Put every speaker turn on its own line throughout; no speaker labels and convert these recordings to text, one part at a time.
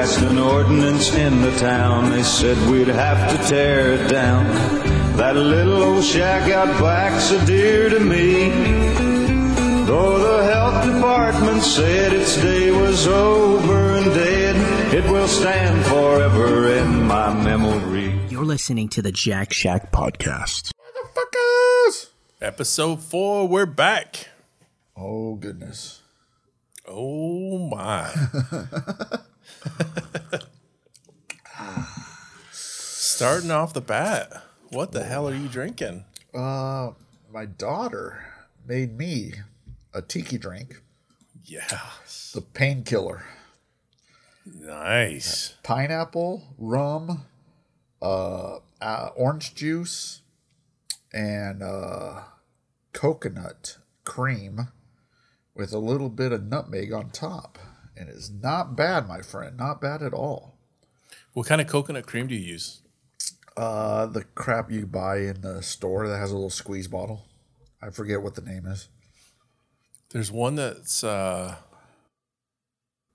passed an ordinance in the town. They said we'd have to tear it down. That little old shack out back's so dear to me. Though the health department said its day was over and dead, it will stand forever in my memory.
You're listening to the Jack Shack podcast.
Motherfuckers!
Episode four, we're back.
Oh, goodness.
Oh my. Starting off the bat, what the hell are you drinking?
Uh, my daughter made me a tiki drink,
Yes.
the painkiller.
Nice.
Pineapple, rum, uh, uh, orange juice, and uh, coconut cream with a little bit of nutmeg on top. And it's not bad, my friend. Not bad at all.
What kind of coconut cream do you use?
Uh, the crap you buy in the store that has a little squeeze bottle. I forget what the name is.
There's one that's uh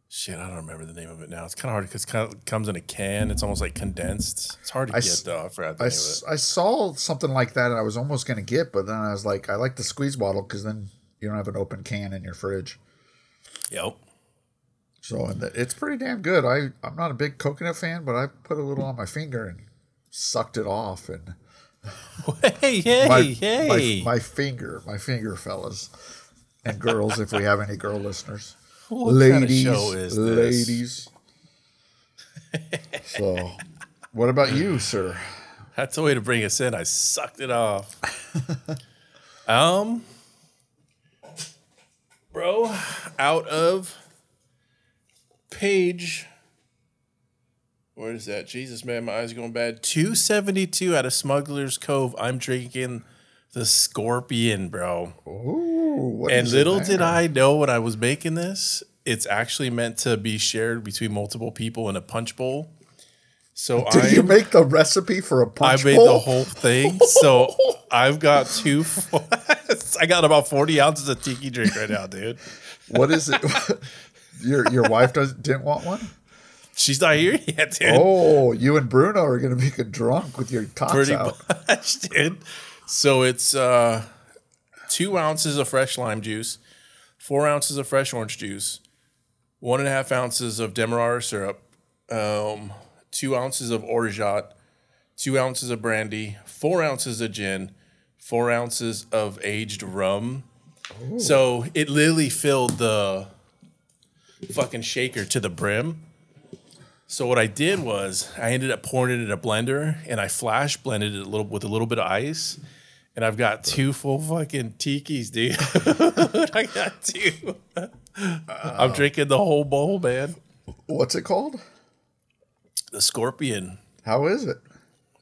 shit, I don't remember the name of it now. It's kind of hard because it kind of comes in a can. It's almost like condensed. It's hard to
I
get
s-
though. I forgot the
I,
name
s-
of
I saw something like that and I was almost going to get, but then I was like, I like the squeeze bottle because then you don't have an open can in your fridge.
Yep.
So it's pretty damn good. I, I'm not a big coconut fan, but I put a little on my finger and sucked it off. And
Hey, hey,
my,
hey.
my, my finger, my finger, fellas and girls, if we have any girl listeners.
what
ladies,
kind of show is this?
ladies. so, what about you, sir?
That's the way to bring us in. I sucked it off. um, bro, out of page. Where is that? Jesus, man, my eyes are going bad. 272 out of Smuggler's Cove. I'm drinking the Scorpion, bro.
Ooh, what
And little did? I know when I was making this, it's actually meant to be shared between multiple people in a punch bowl. So
Did
I
you make the recipe for a
I
punch
made
bowl?
the whole thing. So I've got two. I got about forty ounces of tiki drink right now, dude.
What is it? Your your wife does didn't want one.
She's not here yet, dude.
Oh, you and Bruno are gonna be get drunk with your cocks
Pretty
out.
much, dude. So it's uh, two ounces of fresh lime juice, four ounces of fresh orange juice, one and a half ounces of demerara syrup, um, two ounces of orgeat, two ounces of brandy, four ounces of gin, four ounces of aged rum. So it literally filled the fucking shaker to the brim. So what I did was I ended up pouring it in a blender and I flash blended it a little with a little bit of ice. And I've got two full fucking tikis, dude. I got two. I'm drinking the whole bowl, man.
What's it called?
The scorpion.
How is it?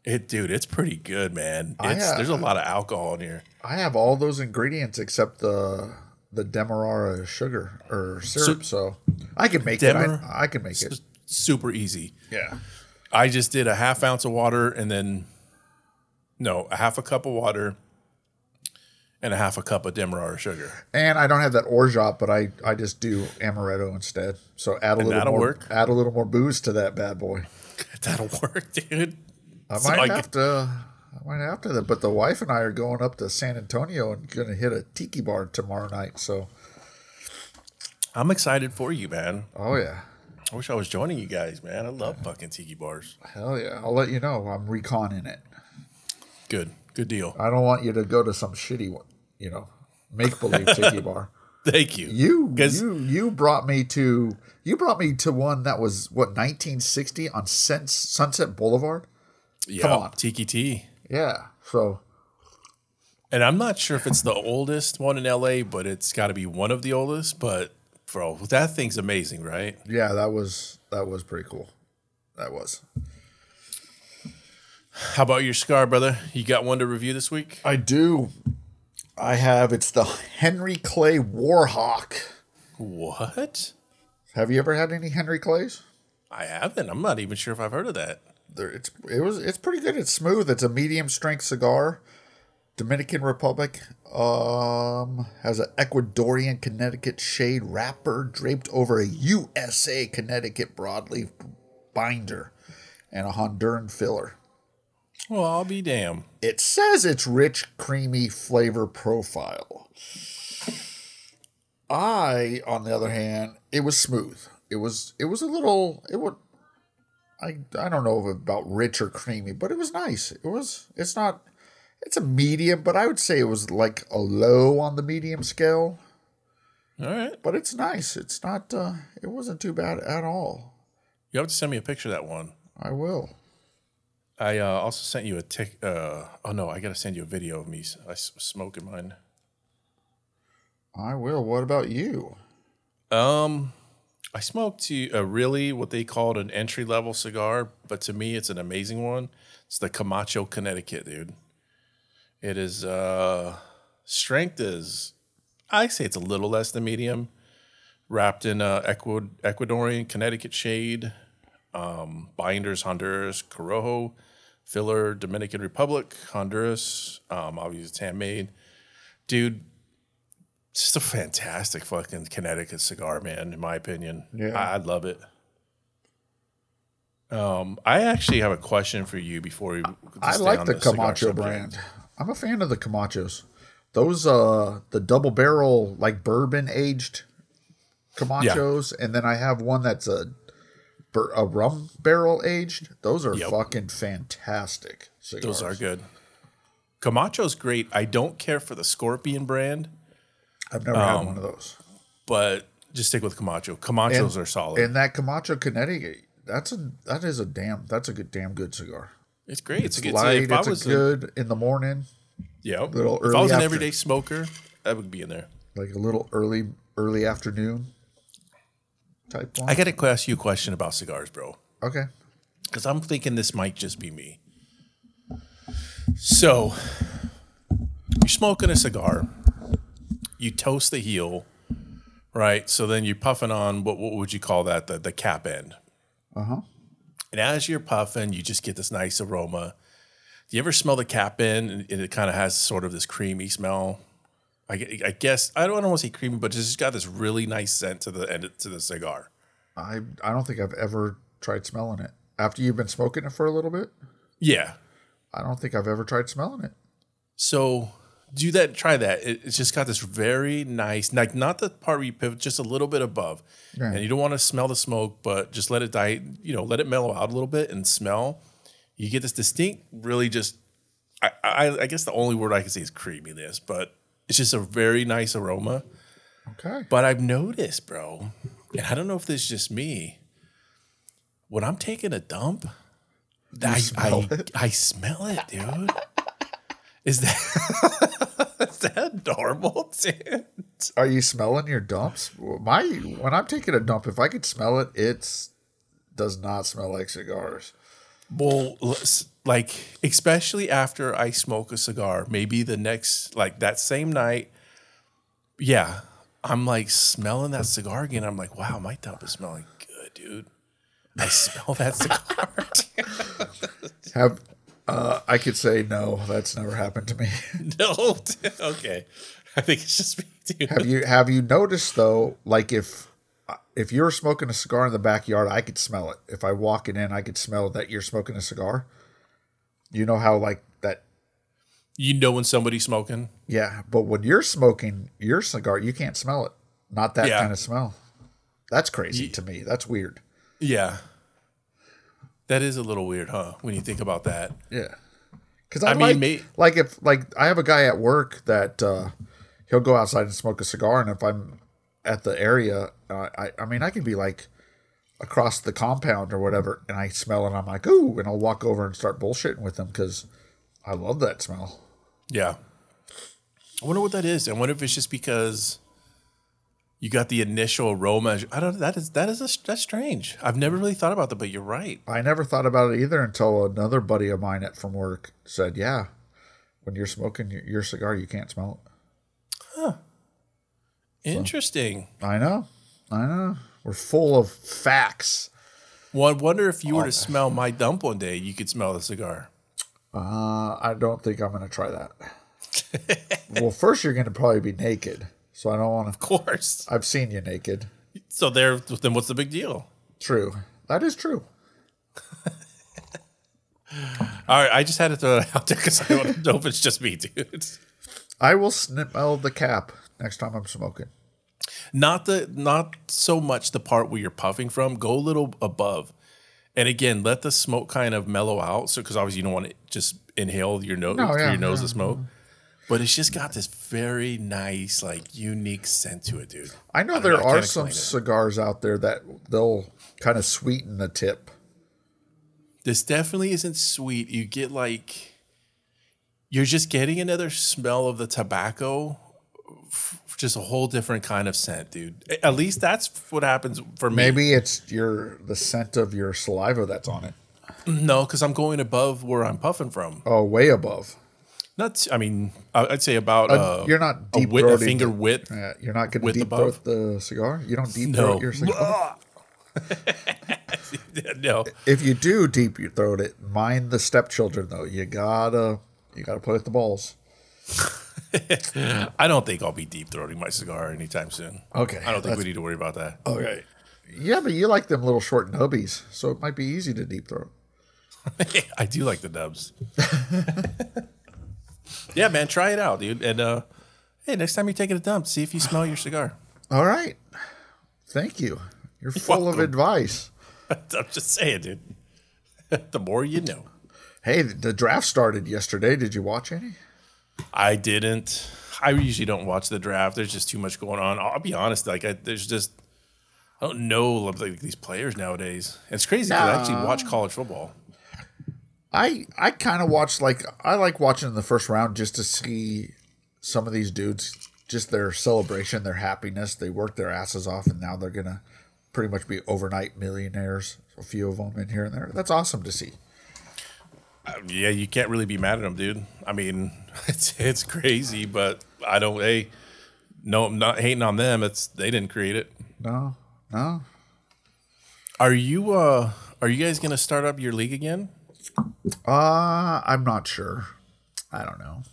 It dude, it's pretty good, man. It's
uh,
there's a lot of alcohol in here.
I have all those ingredients except the the demerara sugar or syrup, so, I can make
Demer-
it. I, I can make it.
Super easy.
Yeah.
I just did a half ounce of water and then no, a half a cup of water and a half a cup of demerara sugar.
And I don't have that orgeat, but I, I just do amaretto instead. So add a
And
little
that'll
more
work?
add a little more booze to that bad boy.
That'll work, dude.
I
So
might
I
have to. I went after that, But the wife and I are going up to San Antonio and going to hit a tiki bar tomorrow night. So,
I'm excited for you, man.
oh yeah,
I wish I was joining you guys, man. I love fucking tiki bars.
hell yeah! I'll let you know. I'm reconning it.
Good, good deal.
I don't want you to go to some shitty one. You know, make believe tiki bar.
Thank you.
You you you brought me to you brought me to one that was what 1960 on Sun- Sunset Boulevard.
yeah,
Come
on. Tiki-Ti.
Yeah. So
And I'm not sure if it's the oldest one in LA, but it's got to be one of the oldest. But bro, that thing's amazing, right?
yeah, that was that was pretty cool. That was.
How about your scar, brother? You got one to review this week?
I do. I have. It's the Henry Clay Warhawk.
What?
Have you ever had any Henry Clays?
I haven't. I'm not even sure if I've heard of that.
There, it's it was it's pretty good. It's smooth. It's a medium strength cigar. Dominican Republic um, has an Ecuadorian Connecticut shade wrapper draped over a USA Connecticut broadleaf binder and a Honduran filler.
Well, I'll be damned.
It says it's rich, creamy flavor profile. I, on the other hand, it was smooth. It was it was a little it would I I don't know about rich or creamy, but it was nice. It was it's not it's a medium, but I would say it was like a low on the medium scale.
All right.
But it's nice. It's not uh it wasn't too bad at all.
You have to send me a picture of that one.
I will.
I uh, also sent you a tick. Uh, oh no, I got to send you a video of me I s- smoking mine.
I will. What about you?
Um, I smoked to a really what they called an entry level cigar, but to me, it's an amazing one. It's the Camacho Connecticut, dude. It is uh, strength is, I say it's a little less than medium, wrapped in uh, Ecuad- Ecuadorian Connecticut shade, um, binders Honduras, Corojo, filler Dominican Republic, Honduras. Um, obviously it's handmade, dude just a fantastic fucking Connecticut cigar, man. In my opinion,
Yeah.
I, I love it. Um, I actually have a question for you before we.
I like
on
the Camacho brand. I'm a fan of the Camachos. Those uh the double barrel like bourbon aged Camachos, and then I have one that's a a rum barrel aged. Those are
Yep.
fucking fantastic cigars.
Those are good. Camacho's great. I don't care for the Scorpion brand,
I've never
Um,
had one of those.
but just stick with Camacho. Camachos are solid.
And that Camacho Connecticut, that's a that is a damn that's a good damn good cigar.
it's great. It's,
It's
a good.
light.
if I
It's
was
a good in the morning,
yeah.
little
If I was an
after-
everyday smoker, that would be in there.
like a little early early afternoon type one.
I got to ask you a question about cigars, bro.
okay.
because I'm thinking this might just be me. So, you're smoking a cigar, you toast the heel, right? So then you're puffing on what what would you call that? The the cap end.
Uh huh.
And as you're puffing, you just get this nice aroma. Do you ever smell the cap end and it kind of has sort of this creamy smell? I, I guess I don't, I don't want to say creamy, but it's just got this really nice scent to the end to the cigar.
I I don't think I've ever tried smelling it. After you've been smoking it for a little bit,
Yeah,
I don't think I've ever tried smelling it.
So do that. Try that. It, it's just got this very nice, like not the part where you pivot, just a little bit above,
Yeah.
and you don't want to smell the smoke, but just let it die. You know, let it mellow out a little bit and smell. You get this distinct, really just. I, I, I guess the only word I can say is creaminess, but it's just a very nice aroma.
Okay.
But I've noticed, bro, and I don't know if this is just me. When I'm taking a dump, I, I, I smell it, dude. Is that is that normal, dude?
Are you smelling your dumps? My when I'm taking a dump, if I could smell it, it's does not smell like cigars.
Well, like especially after I smoke a cigar, maybe the next like that same night, yeah, I'm like smelling that cigar again. I'm like, wow, my dump is smelling good, dude. I smell that cigar.
Have uh, I could say no, that's never happened to me.
no, okay. I think it's just me, dude.
have you have you noticed though, like if if you're smoking a cigar in the backyard, I could smell it. If I walk it in, I could smell that you're smoking a cigar. You know how like that
You know when somebody's smoking.
Yeah, but when you're smoking your cigar, you can't smell it. Not that
Yeah.
kind of smell. That's crazy to me. That's weird.
Yeah. That is a little weird, huh? When you think about that.
Yeah. Because I,
I mean,
like,
may-
like if like I have a guy at work that uh, he'll go outside and smoke a cigar, and if I'm at the area, uh, I I mean I can be like across the compound or whatever, and I smell it, I'm like ooh, and I'll walk over and start bullshitting with him because I love that smell.
Yeah. I wonder what that is. I wonder if it's just because you got the initial aroma. I don't. That is that is a, that's strange. I've never really thought about that, but you're right.
I never thought about it either until another buddy of mine at from work said, "Yeah, when you're smoking your, your cigar, you can't smell it." Huh.
Interesting.
I know. I know. We're full of facts.
Well, I wonder if
Oh,
you were to smell my dump one day, you could smell the cigar.
Uh, I don't think I'm going to try that. well, first you're going to probably be naked, so I don't want
Of course.
I've seen you naked.
So there. Then what's the big deal?
True, that is true.
All right, I just had to throw that out there because I don't know if it's just me, dude.
I will smell the cap next time I'm smoking.
Not the not so much the part where you're puffing from. Go a little above, and again, let the smoke kind of mellow out. So because obviously you don't want to just inhale your nose
No,
through
yeah,
your nose
yeah.
the smoke. But it's just got this very nice, like unique scent to it, dude.
I know
don't
there
know, I
are some cigars out there that they'll kind of sweeten the tip.
This definitely isn't sweet. You get like you're just getting another smell of the tobacco, f- just a whole different kind of scent, dude. At least that's what happens for me.
Maybe it's your the scent of your saliva that's on it.
no, because I'm going above where I'm puffing from.
Oh, way above.
Not, I mean, I'd say about
Uh,
uh,
you're not
a,
deep
wit, a finger width.
Uh, you're not going to deep
above?
throat the cigar. You don't deep
No.
throat your cigar.
no,
if you do deep you throat it, mind the stepchildren though. You gotta you gotta put it the balls.
I don't think I'll be deep throating my cigar anytime soon.
Okay,
I don't think we need to worry about that.
Okay. Yeah, but you like them little short nubbies, so it might be easy to deep throat.
I do like the dubs. Yeah, man, try it out, dude. And uh, hey, next time you're taking a dump, see if you smell your cigar.
All right. Thank you. You're full of advice.
I'm just saying, dude. the more you know.
Hey, the draft started yesterday. Did you watch any?
I didn't. I usually don't watch the draft. There's just too much going on. I'll be honest. Like, I, there's just I don't know like these players nowadays. It's crazy because I actually watch college football.
I I kind of watch like I like watching in the first round just to see some of these dudes, just their celebration, their happiness. They worked their asses off, and now they're gonna pretty much be overnight millionaires. A few of them in here and there. That's awesome to see.
Yeah, you can't really be mad at them, dude. I mean, it's it's crazy, but I don't. Hey, no, I'm not hating on them. It's they didn't create it.
No, no.
Are you uh are you guys gonna start up your league again?
Uh I'm not sure. I don't know.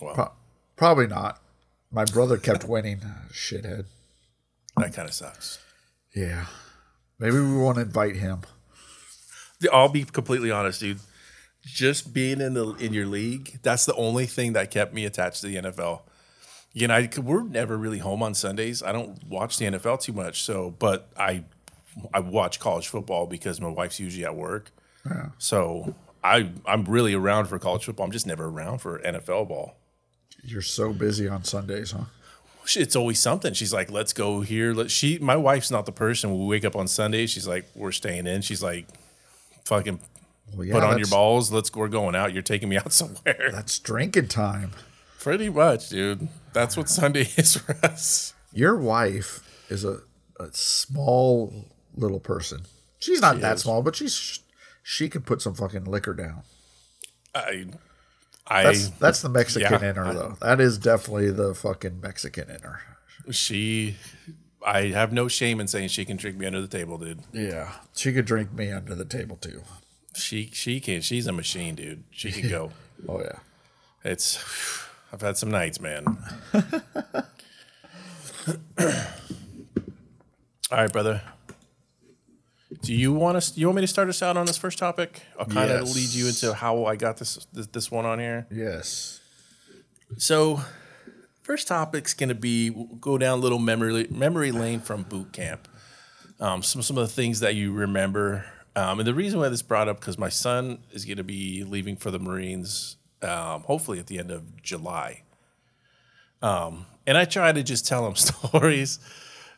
Well,
Pro- probably not. My brother kept winning. Shithead.
that kind of sucks.
Yeah. Maybe we won't invite him.
I'll be completely honest, dude. Just being in the in your league, that's the only thing that kept me attached to the NFL. You know, I, we're never really home on Sundays. I don't watch the NFL too much, so but I I watch college football because my wife's usually at work. So I I'm really around for college football. I'm just never around for NFL ball.
You're so busy on Sundays, huh?
It's always something. She's like, "Let's go here." Let she. My wife's not the person. When we wake up on Sunday, she's like, "We're staying in." She's like, "Fucking
Well, yeah,
put on your balls. Let's. Go we're going out. You're taking me out somewhere."
That's drinking time.
Pretty much, dude. That's what Sunday is for us.
Your wife is a, a small little person. She's not that
is.
small, but she's she could put some fucking liquor down.
I, I,
That's that's the Mexican
yeah,
in her
I-
though. That is definitely the fucking Mexican in her.
she, I have no shame in saying she can drink me under the table, dude.
Yeah, she could drink me under the table too.
She, she can. She's a machine, dude. She can go.
Oh yeah.
It's. I've had some nights, man. All right, brother. Do you want us? You want me to start us out on this first topic? I'll kind of
Yes.
lead you into how I got this, this this one on here.
Yes.
So, first topic's going to be go down a little memory memory lane from boot camp. Um, some some of the things that you remember, um, and the reason why this brought up because my son is going to be leaving for the Marines, um, hopefully at the end of July. Um, and I try to just tell him stories,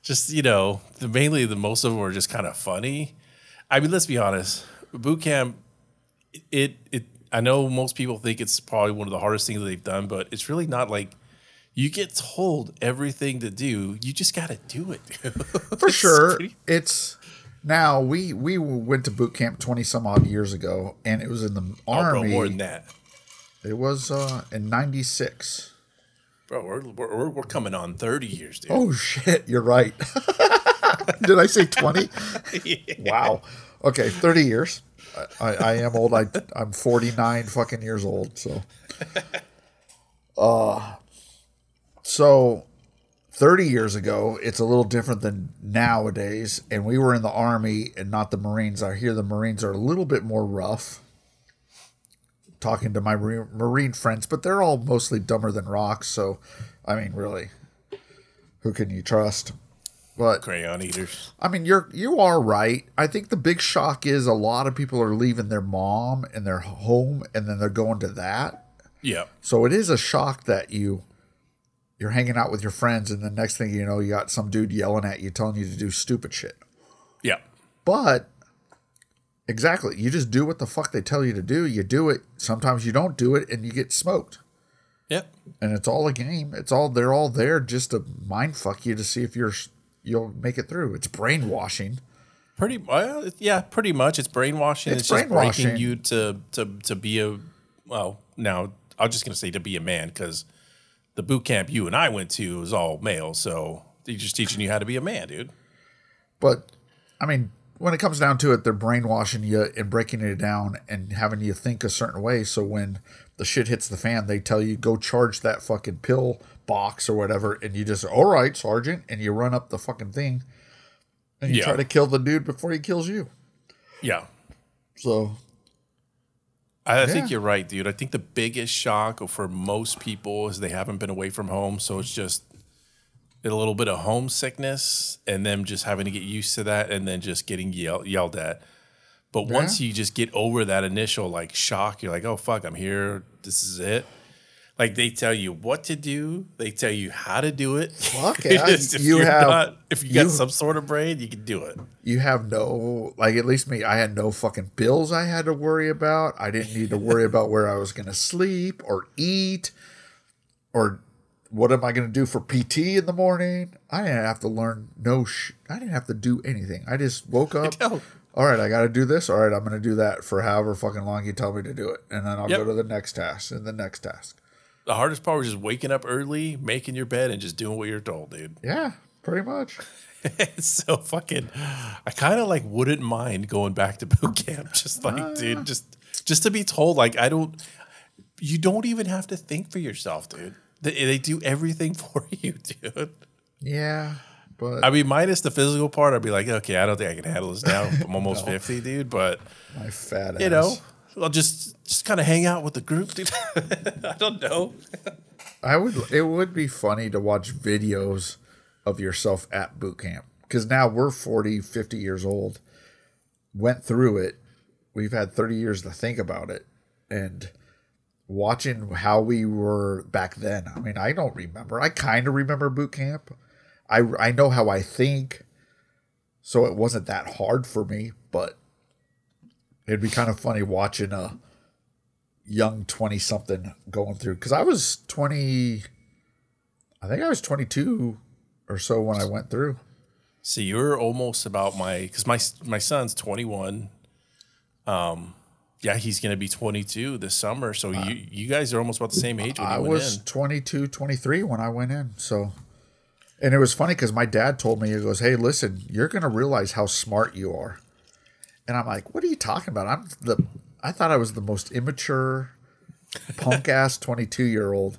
just you know, the, mainly the most of them are just kind of funny. I mean, let's be honest, boot camp it it I know most people think it's probably one of the hardest things that they've done, but it's really not like you get told everything to do. You just got to do it.
For sure.
pretty-
It's now we we went to boot camp twenty some odd years ago, and it was in the
oh, bro,
army.
more than that,
It was uh, in '96.
Bro. We're, we're we're coming on thirty years, dude.
Oh shit, you're right. Did I say 20? Wow. Okay, 30 years. I, I, I am old. I, I'm 49 fucking years old. So, uh, so 30 years ago, it's a little different than nowadays. And we were in the army and not the Marines. I hear the Marines are a little bit more rough. Talking to my Marine friends, but they're all mostly dumber than rocks. So, I mean, really, who can you trust? But
Crayon eaters.
I mean, you're you are right. I think the big shock is a lot of people are leaving their mom and their home, and then they're going to that.
Yeah.
So it is a shock that you you're hanging out with your friends, and the next thing you know, you got some dude yelling at you, telling you to do stupid shit.
Yeah.
But exactly, you just do what the fuck they tell you to do. You do it. Sometimes you don't do it, and you get smoked.
Yep.
And it's all a game. It's all they're all there just to mind fuck you to see if you're you'll make it through. It's brainwashing.
Pretty well, yeah, pretty much. It's brainwashing.
It's
It's, just
brainwashing.
breaking you to to to be a well. Now I'm just gonna say to be a man because the boot camp you and I went to was all male, so they're just teaching you how to be a man, dude.
But I mean, when it comes down to it, they're brainwashing you and breaking it down and having you think a certain way. So when the shit hits the fan, they tell you go charge that fucking pill box or whatever, and you just all right, sergeant, and you run up the fucking thing, and you
Yeah.
try to kill the dude before he kills you.
Yeah,
So
I, I think you're right, dude. I think the biggest shock for most people is they haven't been away from home, so it's just a little bit of homesickness, and them just having to get used to that, and then just getting yelled yelled at. But once you just get over that initial like shock, you're like, oh fuck, I'm here. This is it. Like they tell you what to do, they tell you how to do it.
Fuck yeah,
if
you have-
not- if you got some sort of brain, you can do it.
you have no like at least me i had no fucking bills i had to worry about i didn't need to worry about where i was going to sleep or eat or what am i going to do for pt in the morning i didn't have to learn no sh- i didn't have to do anything i just woke up all right i got to do this all right i'm going to do that for however fucking long you tell me to do it and then i'll
Yep.
go to the next task and the next task
The hardest part was just waking up early, making your bed, and just doing what you're told, dude.
yeah pretty much
It's so fucking. I kind of like wouldn't mind going back to boot camp, just like, ah. dude, just just to be told, like, I don't. You don't even have to think for yourself, dude. They, they do everything for you, dude.
yeah but
I mean, minus the physical part, I'd be like, okay, I don't think I can handle this now. I'm almost fifty, dude. But
my fat ass
you know, I'll just just kind of hang out with the group, dude. I don't know.
I would. It would be funny to watch videos of yourself at boot camp because now we're 40, 50 years old. Went through it. We've had 30 years to think about it, and watching how we were back then. I mean, I don't remember. I kind of remember boot camp. I I know how I think, so it wasn't that hard for me. But it'd be kind of funny watching a young 20 something going through because I was 20 I think I was 22 or so when I went through.
So you're almost about my because my my son's 21. Um, yeah, he's gonna be 22 this summer. So you you guys are almost about the same age when
I
went
was
in.
22, 23 when I went in. So and it was funny cuz my dad told me he goes, "Hey, listen, you're going to realize how smart you are." And I'm like, "What are you talking about? I'm the I thought I was the most immature punk ass 22 year old."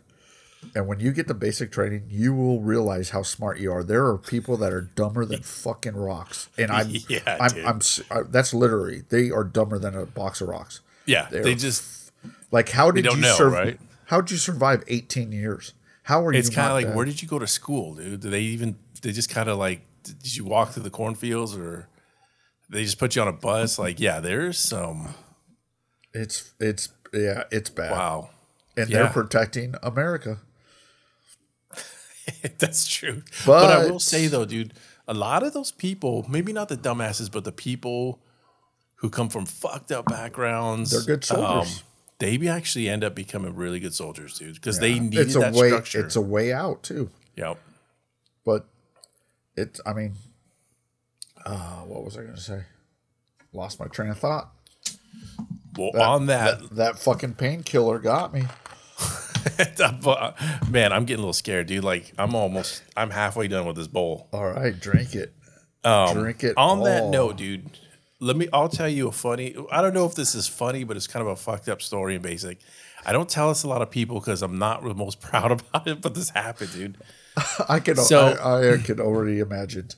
And when you get the basic training, you will realize how smart you are. There are people that are dumber than fucking rocks, and I'm,
Yeah,
I'm. I'm, s- I- that's literally they are dumber than a box of rocks.
Yeah,
They're
they just
Like, how did you
know,
sur-
right?
How did you survive 18 years? How are you?
it's kind of like where did you go to school, dude? Did they even they just kind of like did you walk through the cornfields or they just put you on a bus? Like, yeah, there's some
It's it's yeah, it's bad.
wow.
And
Yeah.
they're protecting America.
That's true. But, I will say though, dude, a lot of those people, maybe not the dumbasses, but the people who come from fucked up backgrounds, um,
They're good soldiers.
they actually end up becoming really good soldiers, dude, because they need
It's a
that
way.
structure.
It's a way out too.
yep.
But it's. I mean, uh, what was I going to say? Lost my train of thought.
Well, on that,
that, that fucking painkiller got me.
man, I'm getting a little scared, dude. Like, I'm almost, I'm halfway done with this bowl.
All right, drink it. drink it.
Um, On that note, dude, let me. I'll tell you a funny. I don't know if this is funny, but it's kind of a fucked up story in basic. I don't tell this a lot of people because I'm not the most proud about it, but this happened, dude.
I can
So-
I, I can already imagine.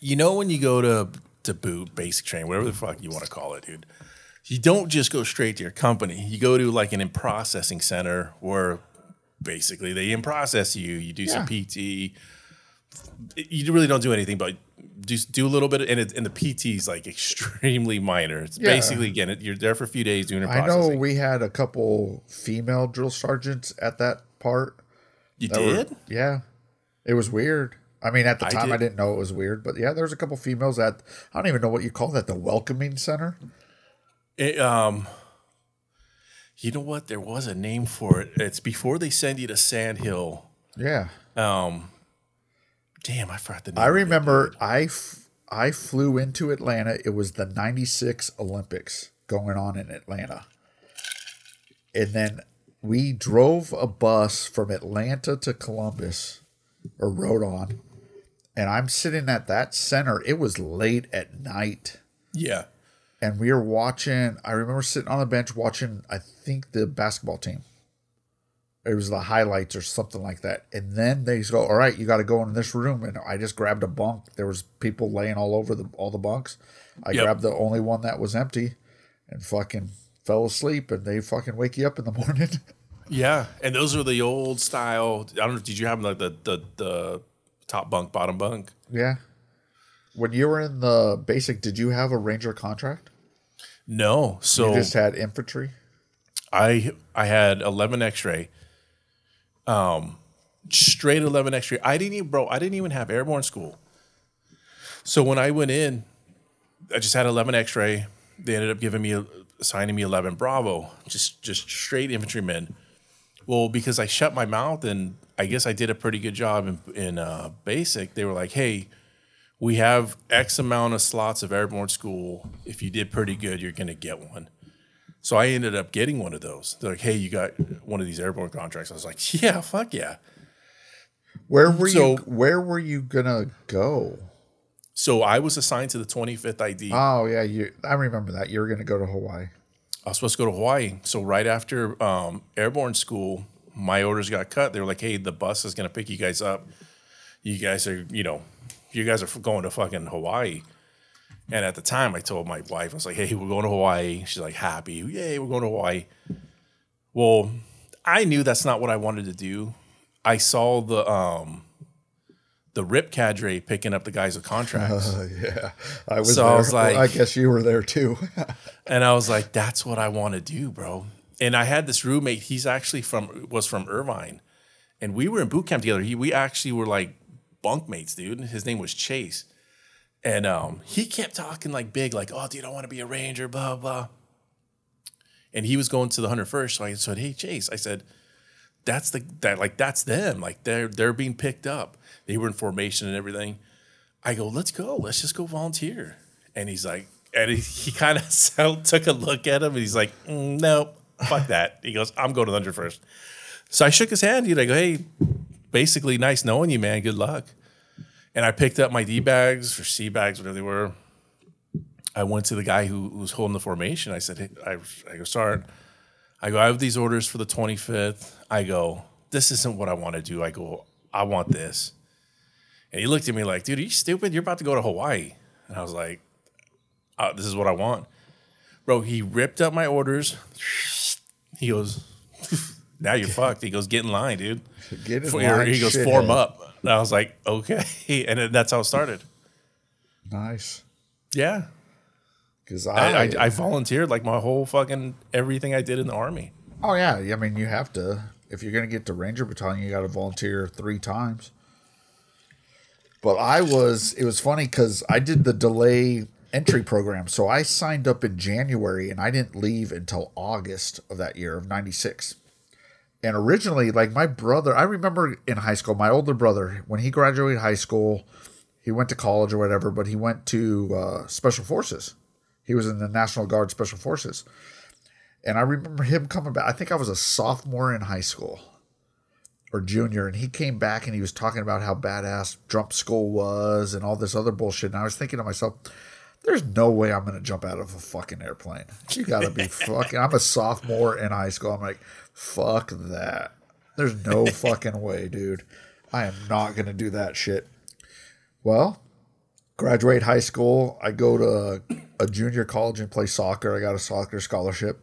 You know when you go to to boot basic training, whatever the fuck you want to call it, dude. You don't just go straight to your company. You go to like an in processing center where basically they in process you. You do some PT. You really don't do anything, but just do a little bit, and, it, and the PT is like extremely minor. It's
Yeah.
basically again, it, you're there for a few days doing your
I know we had a couple female drill sergeants at that part.
you
that were-
did.
yeah. It was weird. I mean, at the time, I
did-
didn't know it was weird, but yeah, there's a couple females at, I don't even know what you call that, the welcoming center.
It, um, you know what? There was a name for it. It's before they send you to Sand Hill.
Yeah.
Um, damn, I forgot the name.
I remember I, f- I flew into Atlanta. It was the 96 Olympics going on in Atlanta. And then we drove a bus from Atlanta to Columbus or rode on. And I'm sitting at that center. It was late at night.
Yeah.
And we were watching, I remember sitting on the bench watching, I think, the basketball team. It was the highlights or something like that. And then they go, all right, you got to go in this room. And I just grabbed a bunk. There was people laying all over the all the bunks. I
Yep.
grabbed the only one that was empty and fucking fell asleep. And they fucking wake you up in the morning.
Yeah, and those are the old style. I don't know. Did you have like the the the top bunk, bottom bunk?
yeah. When you were in the basic, did you have a ranger contract?
No. So
You just had infantry.
I I had eleven X-ray. Um, straight eleven X-ray. I didn't even, bro. I didn't even have airborne school. So when I went in, I just had eleven X-ray. They ended up giving me assigning me eleven Bravo, just just straight infantrymen. Well, because I shut my mouth and I guess I did a pretty good job in, in uh, basic. They were like, "Hey, we have X amount of slots of airborne school. If you did pretty good, you're gonna get one." So I ended up getting one of those. They're like, "Hey, you got one of these airborne contracts." I was like, "Yeah, fuck yeah."
Where were
So-
you? Where were you gonna go?
So I was assigned to the 25th ID.
Oh yeah, you. I remember that you were gonna go to Hawaii.
I was supposed to go to Hawaii. So right after um, airborne school, my orders got cut. They were like, "Hey, the bus is gonna pick you guys up. You guys are, you know, you guys are going to fucking Hawaii." And at the time, I told my wife, I was like, "Hey, we're going to Hawaii." She's like, "Happy, yay, we're going to Hawaii." Well, I knew that's not what I wanted to do. I saw the um, the Rip cadre picking up the guys with contracts.
Uh, yeah, I was.
So
there.
I was like-
I guess you were there too.
And I was like, that's what I want to do, bro. And I had this roommate, he's actually from was from Irvine. And we were in boot camp together. He we actually were like bunkmates, dude. His name was Chase. And um, he kept talking like big, like, oh, dude, I want to be a ranger, blah, blah. And he was going to the 101st. So I said, hey, Chase, I said, that's the that like that's them. Like they're they're being picked up. They were in formation and everything. I go, let's go. Let's just go volunteer. And he's like, and he, he kind of took a look at him and he's like, mm, fuck that. He goes, I'm going to the 101st. So I shook his hand, dude. like, hey, basically, nice knowing you, man. Good luck. And I picked up my D bags or C bags, whatever they were. I went to the guy who, who was holding the formation. I said, hey, I, I go, Sergeant, I go, I have these orders for the 25th. I go, this isn't what I want to do. I go, I want this. And he looked at me like, dude, are you stupid? You're about to go to Hawaii. And I was like, uh, this is what I want. Bro, he ripped up my orders. He goes, now you're fucked. He goes, get in line, dude.
Get in
For-
line,
he goes, form up. And I was like, okay. And then that's how it started.
Nice,
Yeah.
because
I,
I,
I, I volunteered like my whole fucking everything I did in the army.
oh yeah, I mean you have to if you're gonna get to Ranger Battalion, you got to volunteer three times. But I was, it was funny because I did the delay entry program, so I signed up in January and I didn't leave until August of that year of '96. And originally, like my brother, I remember in high school, my older brother, when he graduated high school, he went to college or whatever, but he went to uh, Special Forces. He was in the National Guard Special Forces. And I remember him coming back. I think I was a sophomore in high school or junior, and he came back and he was talking about how badass Jump School was and all this other bullshit. And I was thinking to myself, There's no way I'm gonna jump out of a fucking airplane. You gotta be fucking. I'm a sophomore in high school. I'm like, fuck that. There's no fucking way, dude. I am not gonna do that shit. Well, graduate high school. I go to a junior college and play soccer. I got a soccer scholarship.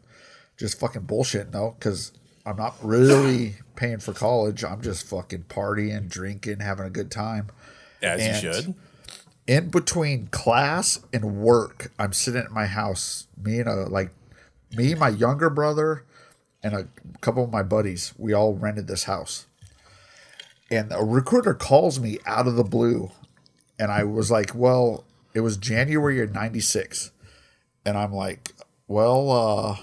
Just fucking bullshit, no, because I'm not really paying for college. I'm just fucking partying, drinking, having a good time.
As
And-
you should.
In between class and work, I'm sitting at my house. Me and a like me, my younger brother, and a couple of my buddies. We all rented this house. And a recruiter calls me out of the blue. And I was like, well, it was January of 96. And I'm like, well, uh,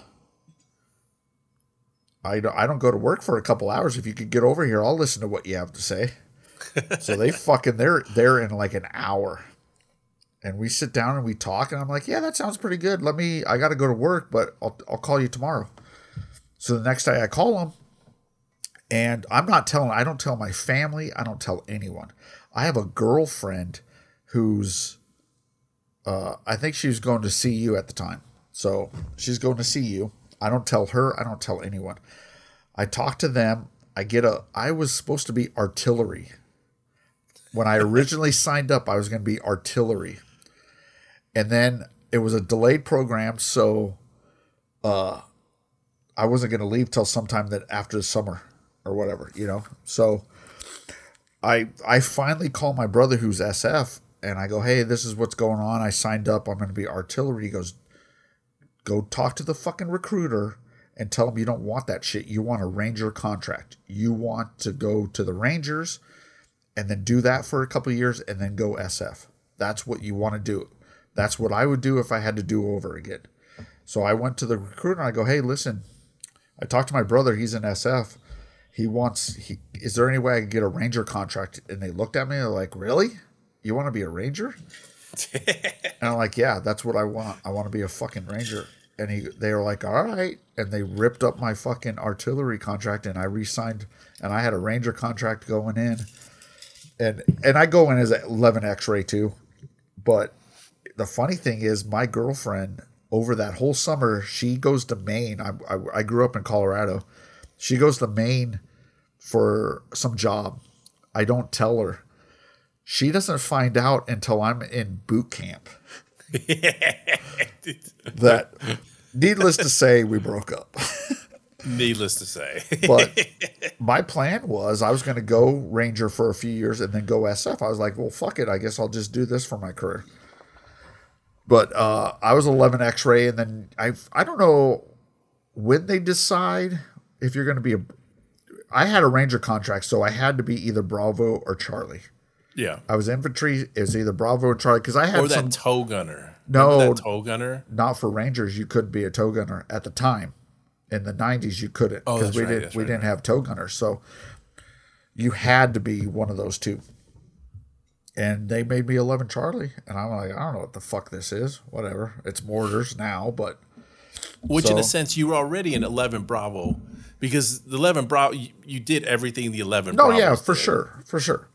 I don't, I don't go to work for a couple hours. If you could get over here, I'll listen to what you have to say. so they fucking they're they're in like an hour. And we sit down and we talk and I'm like, "Yeah, that sounds pretty good. Let me I got to go to work, but I'll I'll call you tomorrow." So the next day I call him and I'm not telling I don't tell my family, I don't tell anyone. I have a girlfriend who's uh I think she was going to CU at the time. So she's going to CU. I don't tell her, I don't tell anyone. I talk to them. I get a I was supposed to be artillery. When I originally signed up, I was going to be artillery. And then it was a delayed program, so uh I wasn't going to leave till sometime that after the summer or whatever, you know. So I I finally call my brother who's SF and I go, "Hey, this is what's going on. I signed up. I'm going to be artillery." He goes, "Go talk to the fucking recruiter and tell him you don't want that shit. You want a ranger contract. You want to go to the Rangers and then do that for a couple years and then go SF. That's what you want to do. That's what I would do if I had to do over again." So I went to the recruiter and I go, "Hey, listen, I talked to my brother. He's in SF. He wants. He is there any way I can get a ranger contract? And they looked at me. They're like, "Really? You want to be a ranger?" and I'm like, "Yeah, that's what I want. I want to be a fucking ranger." And he, they were like, "All right." And they ripped up my fucking artillery contract, and I re-signed, and I had a ranger contract going in, and and I go in as an 11 X-ray too, but the funny thing is my girlfriend over that whole summer she goes to maine I, I, I grew up in colorado she goes to maine for some job i don't tell her she doesn't find out until i'm in boot camp that needless to say we broke up
Needless to say.
but my plan was I was going to go Ranger for a few years and then go SF. I was like, well, fuck it. I guess I'll just do this for my career. But uh, I was 11 X-ray, and then I I don't know when they decide if you're going to be a. I had a Ranger contract, so I had to be either Bravo or Charlie.
yeah.
I was infantry. It was either Bravo or Charlie because I had
Or that
some
tow gunner.
No.
Tow gunner.
not for Rangers, you couldn't be a tow gunner at the time. In the '90s, you couldn't
Oh,
because
that's
we
right,
didn't we
right,
didn't have tow gunners. So you had to be one of those two. And they made me 11 Charlie, and I'm like, I don't know what the fuck this is. Whatever, it's mortars now, but
Which, in a sense, you were already an 11 Bravo because the 11 Bravo, you, you did everything the 11
no,
Bravos
yeah, for
did.
sure, for sure.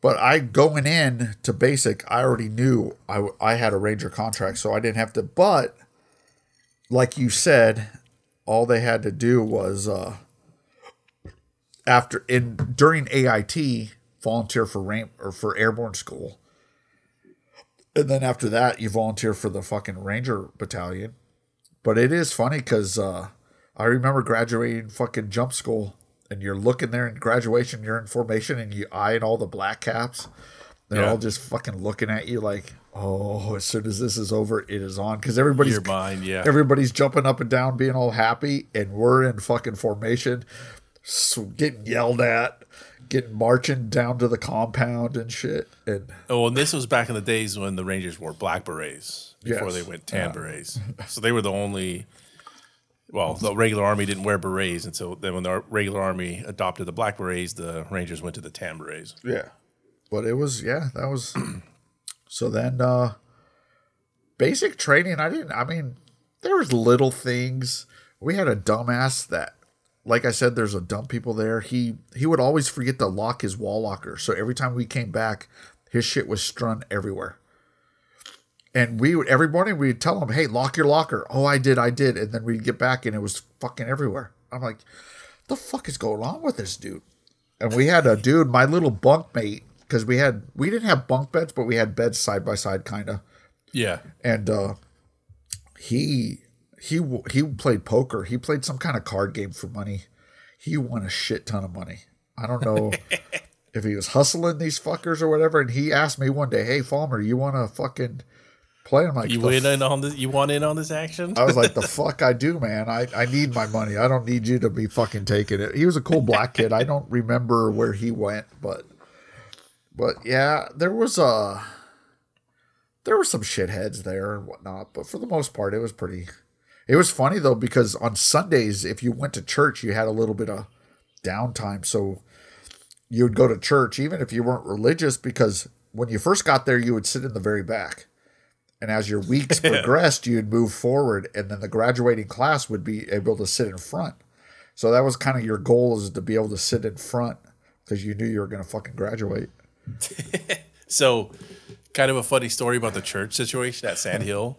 But I going in to basic, I already knew I I had a Ranger contract, so I didn't have to. But like you said, all they had to do was uh, after in during AIT volunteer for ramp or for airborne school, and then after that you volunteer for the fucking Ranger battalion. But it is funny because uh, I remember graduating fucking jump school, and you're looking there in graduation, you're in formation, and you eyeing all the black caps. They're
Yeah.
all just fucking looking at you like, oh, as soon as this is over, it is on. Because everybody's
Your mind, yeah.
everybody's jumping up and down, being all happy, and we're in fucking formation, so getting yelled at, getting marching down to the compound and shit. And
Oh, and this was back in the days when the Rangers wore black berets before
Yes.
they went tan berets. So they were the only. Well, the regular army didn't wear berets, and so then when the regular army adopted the black berets, the Rangers went to the tan berets.
Yeah. But it was yeah, that was so then uh basic training I didn't I mean there was little things. We had a dumbass that like I said there's a dumb people there. He he would always forget to lock his wall locker. So every time we came back his shit was strewn everywhere. And we would every morning we'd tell him, "Hey, lock your locker." Oh, I did, I did, and then we'd get back and it was fucking everywhere. I'm like, "The fuck is going on with this dude?" And we had a dude, my little bunk mate, because we had we didn't have bunk beds, but we had beds side by side, kind of.
Yeah.
And uh, he he he played poker. He played some kind of card game for money. He won a shit ton of money. I don't know if he was hustling these fuckers or whatever. And he asked me one day, "Hey, Falmer, you want to fucking play?" I'm like,
You
"The
win in on this? You want in on this action?
I was like, the fuck I do, man. I, I need my money. I don't need you to be fucking taking it. He was a cool black kid. I don't remember where he went, but but yeah, there was a there were some shitheads there and whatnot, but for the most part it was pretty it was funny though because on Sundays if you went to church you had a little bit of downtime. So you would go to church even if you weren't religious because when you first got there you would sit in the very back. And as your weeks progressed, you'd move forward, and then the graduating class would be able to sit in front. So that was kind of your goal is to be able to sit in front because you knew you were going to fucking graduate.
So, kind of a funny story about the church situation at Sand Hill.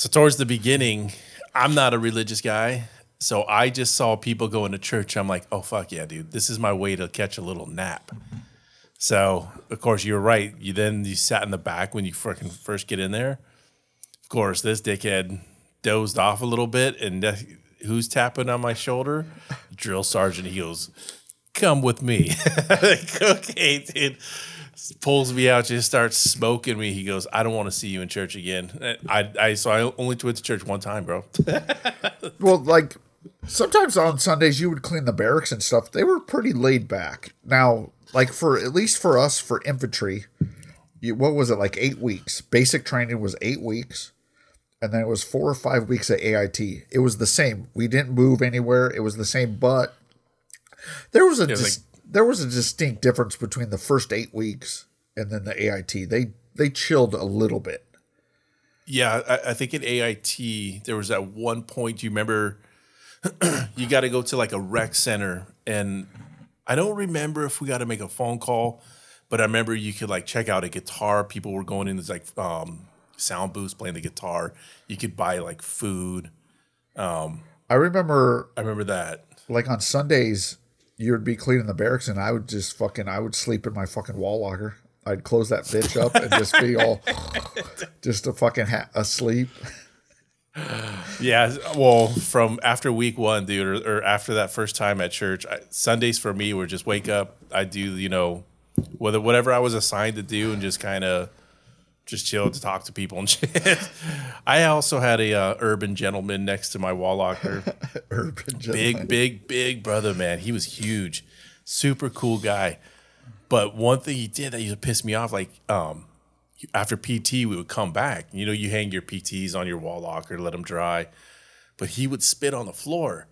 So, towards the beginning, I'm not a religious guy. So, I just saw people going to church. I'm like, oh, fuck yeah, dude. This is my way to catch a little nap. So, of course, you're right. You then you sat in the back when you freaking first get in there. Of course, this dickhead dozed off a little bit, and who's tapping on my shoulder? Drill sergeant. He goes, "Come with me." okay, dude. Pulls me out, just starts smoking me. He goes, "I don't want to see you in church again." I, I, so I only went to church one time, bro.
Well, like sometimes on Sundays you would clean the barracks and stuff. They were pretty laid back. Now, like for at least for us for infantry, you, what was it like eight weeks? Basic training was eight weeks, and then it was four or five weeks at AIT. It was the same. We didn't move anywhere. It was the same, but there was a
was
dis- there was a distinct difference between the first eight weeks and then the AIT. They they chilled a little bit.
Yeah, I, I think at AIT there was that one point. You remember, you got to go to like a rec center, and I don't remember if we got to make a phone call, but I remember you could like check out a guitar. People were going in this like um, sound booths playing the guitar. You could buy like food.
I remember
I remember that.
like on Sundays, you would be cleaning the barracks, and I would just fucking, I would sleep in my fucking wall locker. I'd close that bitch up and just be all, just a fucking ha- asleep.
Yeah, well, from after week one, dude, or, or after that first time at church, I, Sundays for me were just wake up. I do, you know, whether whatever I was assigned to do, and just kind of just chill to talk to people and shit. I also had a uh, urban gentleman next to my wall locker.
Urban
big,
gentleman.
big, big brother, man. He was huge, super cool guy. But one thing he did that used to piss me off, like um, after PT, we would come back. You know, you hang your PTs on your wall locker, let them dry. But he would spit on the floor.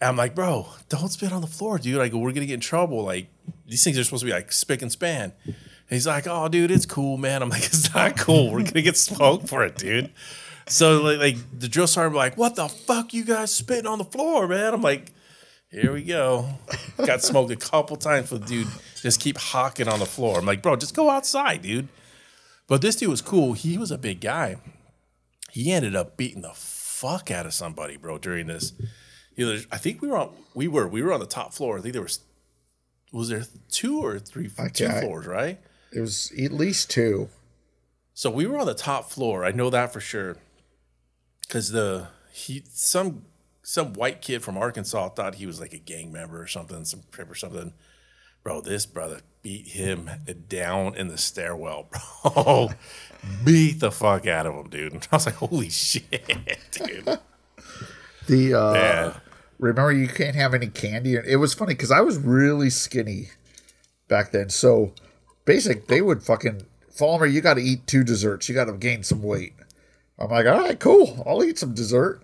And I'm like, bro, don't spit on the floor, dude. Like, we're gonna get in trouble. Like, these things are supposed to be like spick and span. He's like, oh, dude, it's cool, man. I'm like, it's not cool. We're gonna get smoked for it, dude. So like, like the drill sergeant, like, what the fuck, you guys spitting on the floor, man? I'm like, here we go. Got smoked a couple times for the dude just keep hawking on the floor. I'm like, bro, just go outside, dude. But this dude was cool. He was a big guy. He ended up beating the fuck out of somebody, bro, during this. Either I think we were on we were we were on the top floor. I think there was was there two or three two floors, right?
It was at least two.
So we were on the top floor. I know that for sure. Cause the he some some white kid from Arkansas thought he was like a gang member or something, some crip or something. Bro, this brother beat him down in the stairwell, bro. beat the fuck out of him, dude. I was like, holy shit, dude.
The uh,
Man.
remember you can't have any candy. It was funny because I was really skinny back then. So basic, they would fucking Falmer, you got to eat two desserts. You got to gain some weight. I'm like, all right, cool. I'll eat some dessert.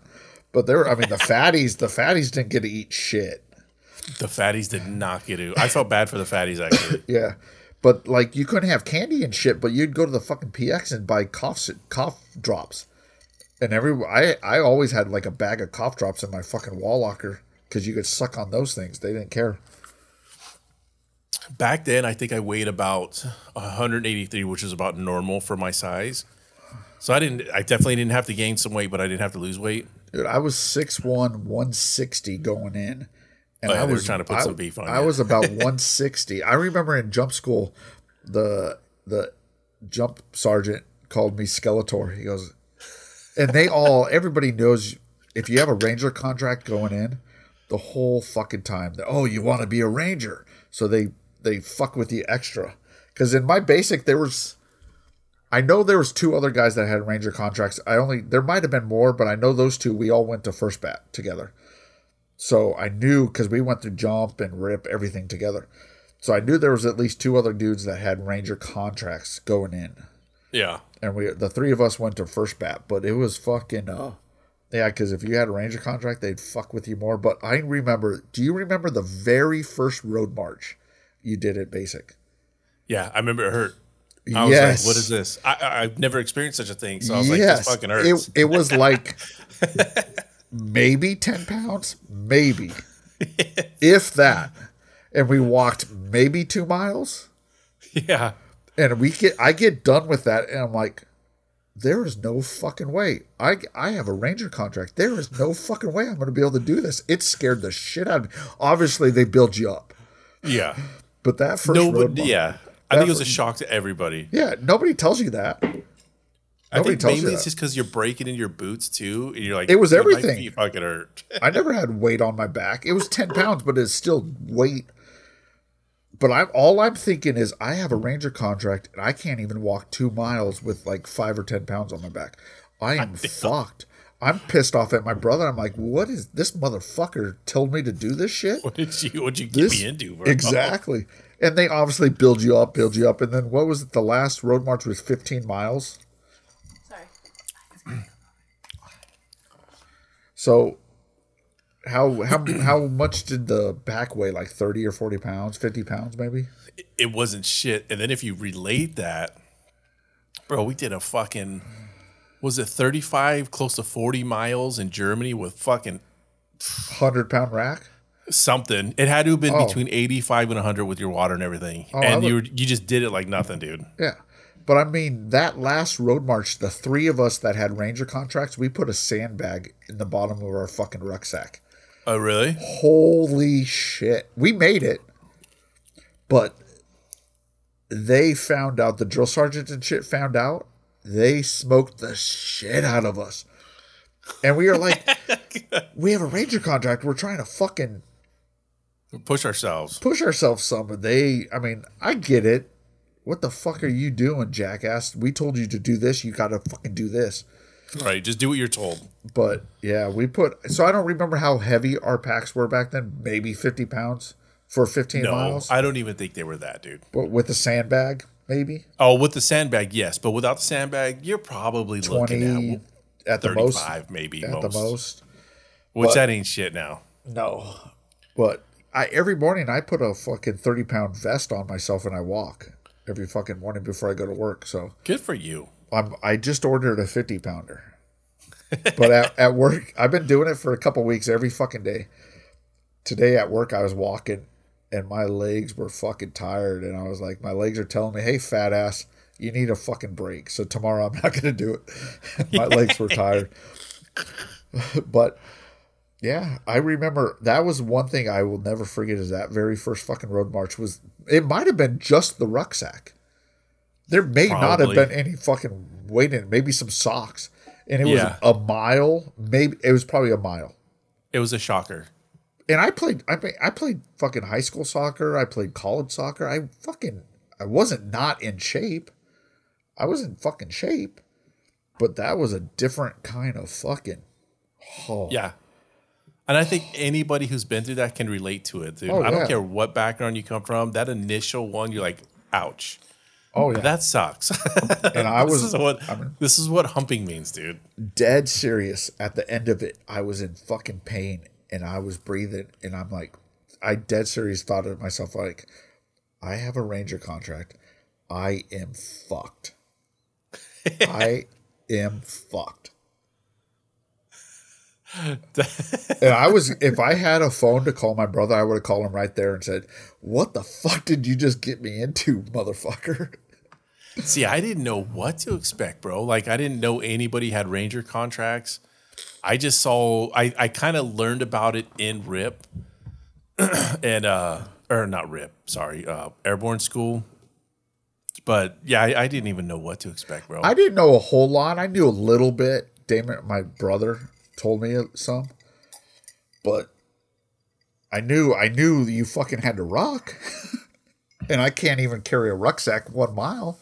But there, I mean, the fatties, the fatties didn't get to eat shit.
The fatties did not get to. I felt bad for the fatties actually.
Yeah. But like you couldn't have candy and shit, but you'd go to the fucking PX and buy cough cough drops. And every I I always had like a bag of cough drops in my fucking wall locker because you could suck on those things. They didn't care.
Back then, I think I weighed about 183, which is about normal for my size. So I didn't. I definitely didn't have to gain some weight, but I didn't have to lose weight.
Dude, I was 6'1", 160 going in. And
Oh, yeah,
I was
trying to put
I,
some beef on
I
you.
was about 160. I remember in jump school, the the jump sergeant called me Skeletor. He goes, and they all, everybody knows if you have a ranger contract going in, the whole fucking time, oh, you want to be a ranger, so they they fuck with you extra. Because in my basic, there was I know there was two other guys that had ranger contracts. I only there might have been more, but I know those two. We all went to first bat together, so I knew because we went through jump and RIP everything together. So I knew there was at least two other dudes that had ranger contracts going in,
Yeah.
and we the three of us went to first bat. But it was fucking uh, yeah. Because if you had a ranger contract, they'd fuck with you more. But I remember. Do you remember the very first road march you did at basic?
Yeah. I remember it hurt. I was
Yes.
like, "What is this?" I, I, I've never experienced such a thing, so I was like, "This fucking hurts."
It, it was like maybe 10 pounds, maybe, if that. And we walked maybe two miles.
yeah.
And we get, I get done with that, and I'm like, there is no fucking way. I, I have a ranger contract. There is no fucking way I'm going to be able to do this. It scared the shit out of me. Obviously, they build you up,
Yeah.
But that first
No,
road
but yeah. I think it was a shock to everybody.
yeah, nobody tells you that.
I
Nobody
think mainly it's just because you're breaking in your boots too, and you're like,
It was
"Dude, my
everything."
feet fucking hurt.
I never had weight on my back. It was 10 pounds, but it's still weight. But I'm all I'm thinking is I have a ranger contract and I can't even walk two miles with like five or ten pounds on my back. I am fucked. I'm pissed off at my brother. I'm like, what is this motherfucker told me to do this shit?
What did you? What you get
This
me into? Bro?
exactly. And they obviously build you up, build you up, and then what was it? The last road march was 15 miles.
Sorry.
So how how how much did the back weigh? Like 30 or 40 pounds, 50 pounds maybe?
It wasn't shit. And then if you relate that, bro, we did a fucking was it 35, close to 40 miles in Germany with fucking
100 pound rack.
something. It had to have been
Oh.
between 85 and 100 with your water and everything.
Oh, I
and
would-
you were, you just did it like nothing, dude.
Yeah. But I mean, that last road march, the three of us that had ranger contracts, we put a sandbag in the bottom of our fucking rucksack.
Oh, really?
Holy shit. We made it. But they found out, the drill sergeant and shit found out, they smoked the shit out of us. And we are like, we have a ranger contract. We're trying to fucking
Push ourselves.
push ourselves some. But they, I mean, I get it. What the fuck are you doing, jackass? We told you to do this. You got to fucking do this.
Right. Just do what you're told.
But yeah, we put. So I don't remember how heavy our packs were back then. Maybe fifty pounds for fifteen
No,
miles.
I don't even think they were that, dude.
but with a sandbag, maybe
Oh, with the sandbag, yes. But without the sandbag, you're probably looking
twenty
at
at the most.
35, maybe.
At
most.
the most.
Which
But-
that ain't shit now.
No. But I every morning I put a fucking thirty pound vest on myself and I walk every fucking morning before I go to work. So
Good for you.
I'm I just ordered a fifty pounder. but at, at work, I've been doing it for a couple weeks every fucking day. Today at work, I was walking and my legs were fucking tired, and I was like, my legs are telling me, "Hey, fat ass, you need a fucking break." So tomorrow, I'm not gonna do it. my legs were tired, but yeah, I remember that was one thing I will never forget. Is that very first fucking road march was it might have been just the rucksack. There may not have been any fucking weight in it, maybe some socks. And it
Yeah.
was a mile, maybe it was probably a mile.
It was a shocker.
And I played I mean, I played fucking high school soccer, I played college soccer. I fucking I wasn't not in shape. I was in fucking shape. But that was a different kind of fucking oh,
Yeah. And I think anybody who's been through that can relate to it, dude.
Oh,
I don't care what background you come from. That initial one, you're like, ouch.
Oh yeah.
That sucks.
and I
this
was
is what
I mean,
this is what humping means, dude.
dead serious at the end of it i was in fucking pain and i was breathing and i'm like i dead serious thought to myself like i have a ranger contract i am fucked i am fucked and i was if i had a phone to call my brother i would have called him right there and said what the fuck did you just get me into motherfucker
See, I didn't know what to expect, bro. Like, I didn't know anybody had Ranger contracts. I just saw, I, I kind of learned about it in RIP and, uh, or not RIP, sorry, uh, Airborne School. But yeah, I, I didn't even know what to expect, bro.
I didn't know a whole lot. I knew a little bit. Damon, my brother, told me some, but I knew I knew you fucking had to rock, and I can't even carry a rucksack one mile.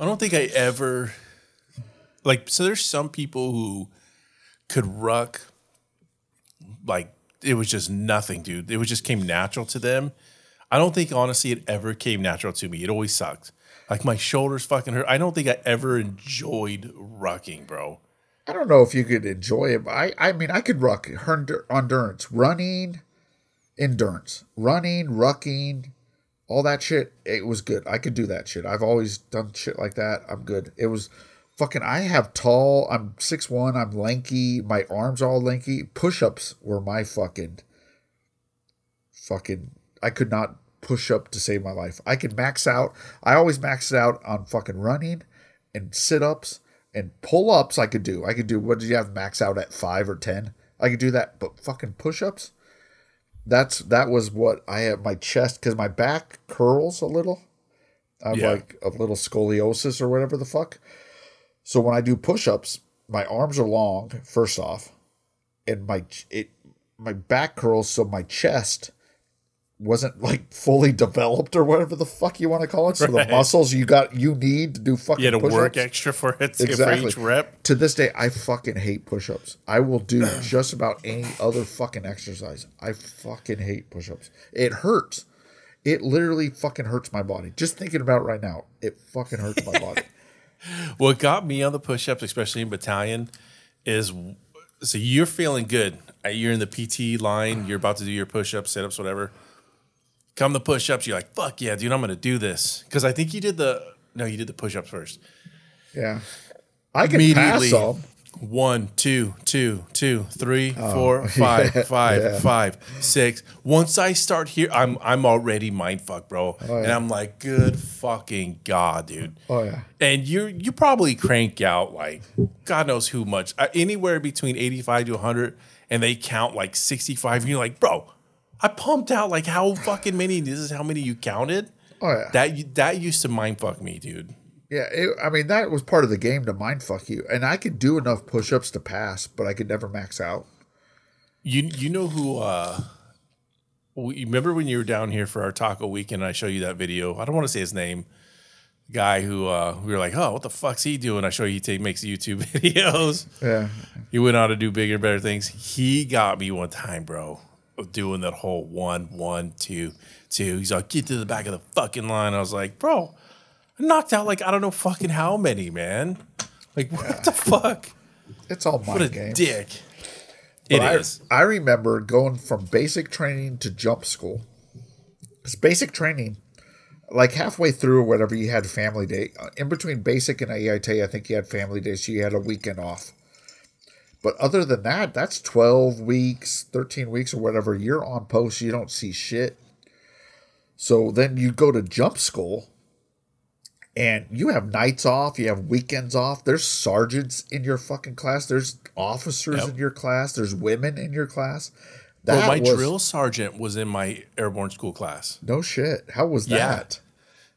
I don't think I ever like so there's some people who could ruck like it was just nothing, dude. It was just came natural to them. I don't think honestly it ever came natural to me. It always sucked. Like my shoulders fucking hurt. I don't think I ever enjoyed rucking, bro.
I don't know if you could enjoy it. But I I mean I could ruck endur- endurance, running, endurance, running, rucking, all that shit. It was good. I could do that shit. I've always done shit like that. I'm good. It was fucking. I have tall. I'm six one. I'm lanky. My arms all lanky. Push ups were my fucking. Fucking. I could not push up to save my life. I could max out. I always maxed out on fucking running and sit ups and pull ups. I could do. I could do. What did you have max out at five or ten? I could do that, but fucking push ups. That's that was what I have my chest because my back curls a little. I have
Yeah.
like a little scoliosis or whatever the fuck. So when I do push ups, my arms are long. First off, and my it my back curls, so my chest wasn't like fully developed or whatever the fuck you want to call it. So the muscles you got you need to do fucking
You had to work
push-ups.
extra for it to,
Exactly.
for each rep.
To this day, I fucking hate push-ups. I will do just about any other fucking exercise. I fucking hate push-ups. It hurts. It literally fucking hurts my body. Just thinking about it right now, it fucking hurts my body.
What got me on the push-ups, especially in battalion, is so you're feeling good. Uh, You're in the PT line. You're about to do your push-ups, sit-ups, whatever. Come the push-ups, you're like, "Fuck yeah, dude! I'm gonna do this." Because I think you did the no, you did the push-ups first.
Yeah, I can pass
Immediately,
them.
One, two, two, two, three, four, five,
yeah,
five,
yeah.
five, six. Once I start here, I'm I'm already mind fucked, bro. And I'm like, good fucking god, dude.
Oh yeah.
And you you probably crank out like God knows who much, uh, anywhere between eighty five to hundred, and they count like sixty five. And you're like, bro, I pumped out like how fucking many. This is how many you counted.
Oh yeah.
That that used to mind fuck me, dude.
Yeah, it, I mean that was part of the game to mind fuck you, and I could do enough push-ups to pass, but I could never max out.
You you know who? uh we, Remember when you were down here for our taco weekend? And I show you that video. I don't want to say his name. Guy who uh we were like, oh, what the fuck's he doing? I show you he take, makes YouTube videos.
Yeah,
He went on to do bigger, better things. He got me one time, bro, doing that whole one, one, two, two. He's like, get to the back of the fucking line. I was like, bro, I knocked out like I don't know fucking how many, man. Like what the fuck?
it's all
What
mind
a
games.
dick.
But
It
I,
is.
I remember going from basic training to jump school. Because basic training, like halfway through or whatever, you had family day. In between basic and AIT, I think you had family day, so you had a weekend off. But other than that, that's 12 weeks, 13 weeks, or whatever. You're on post, you don't see shit. So then you go to jump school and you have nights off, you have weekends off. There's sergeants in your fucking class, there's officers
Yep.
in your class, there's women in your class.
Well, my
was-
drill sergeant was in my airborne school class.
No shit. How was
Yeah.
that?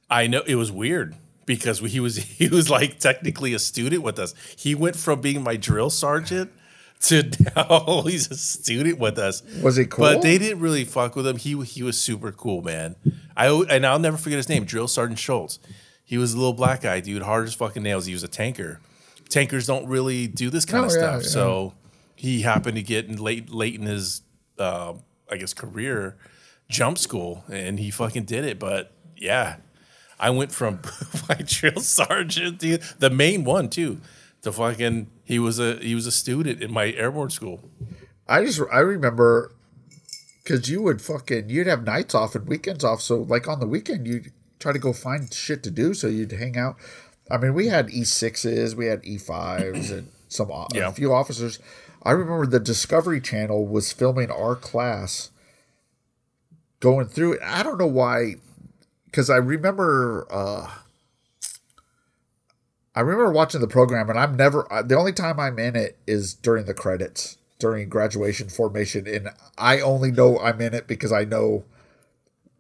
I know it was weird because he was he was like technically a student with us. He went from being my drill sergeant to now he's a student with us.
Was he cool?
But they didn't really fuck with him. He he was super cool, man. I and I'll never forget his name, Drill Sergeant Schultz. He was a little black guy, dude, hard as fucking nails. He was a tanker. Tankers don't really do this kind
No,
of
yeah,
stuff.
yeah.
So he happened to get in late late in his uh, I guess career jump school and he fucking did it. But yeah, I went from my drill sergeant, the main one too, to fucking he was a he was a student in my airborne school.
I just I remember because you would fucking you'd have nights off and weekends off. So like on the weekend you'd try to go find shit to do. So you'd hang out. I mean, we had E sixes, we had E fives, and some
Yeah.
a few officers. I remember the Discovery Channel was filming our class going through it. I don't know why, because I remember uh, I remember watching the program, and I'm never uh, the only time I'm in it is during the credits, during graduation formation, and I only know I'm in it because I know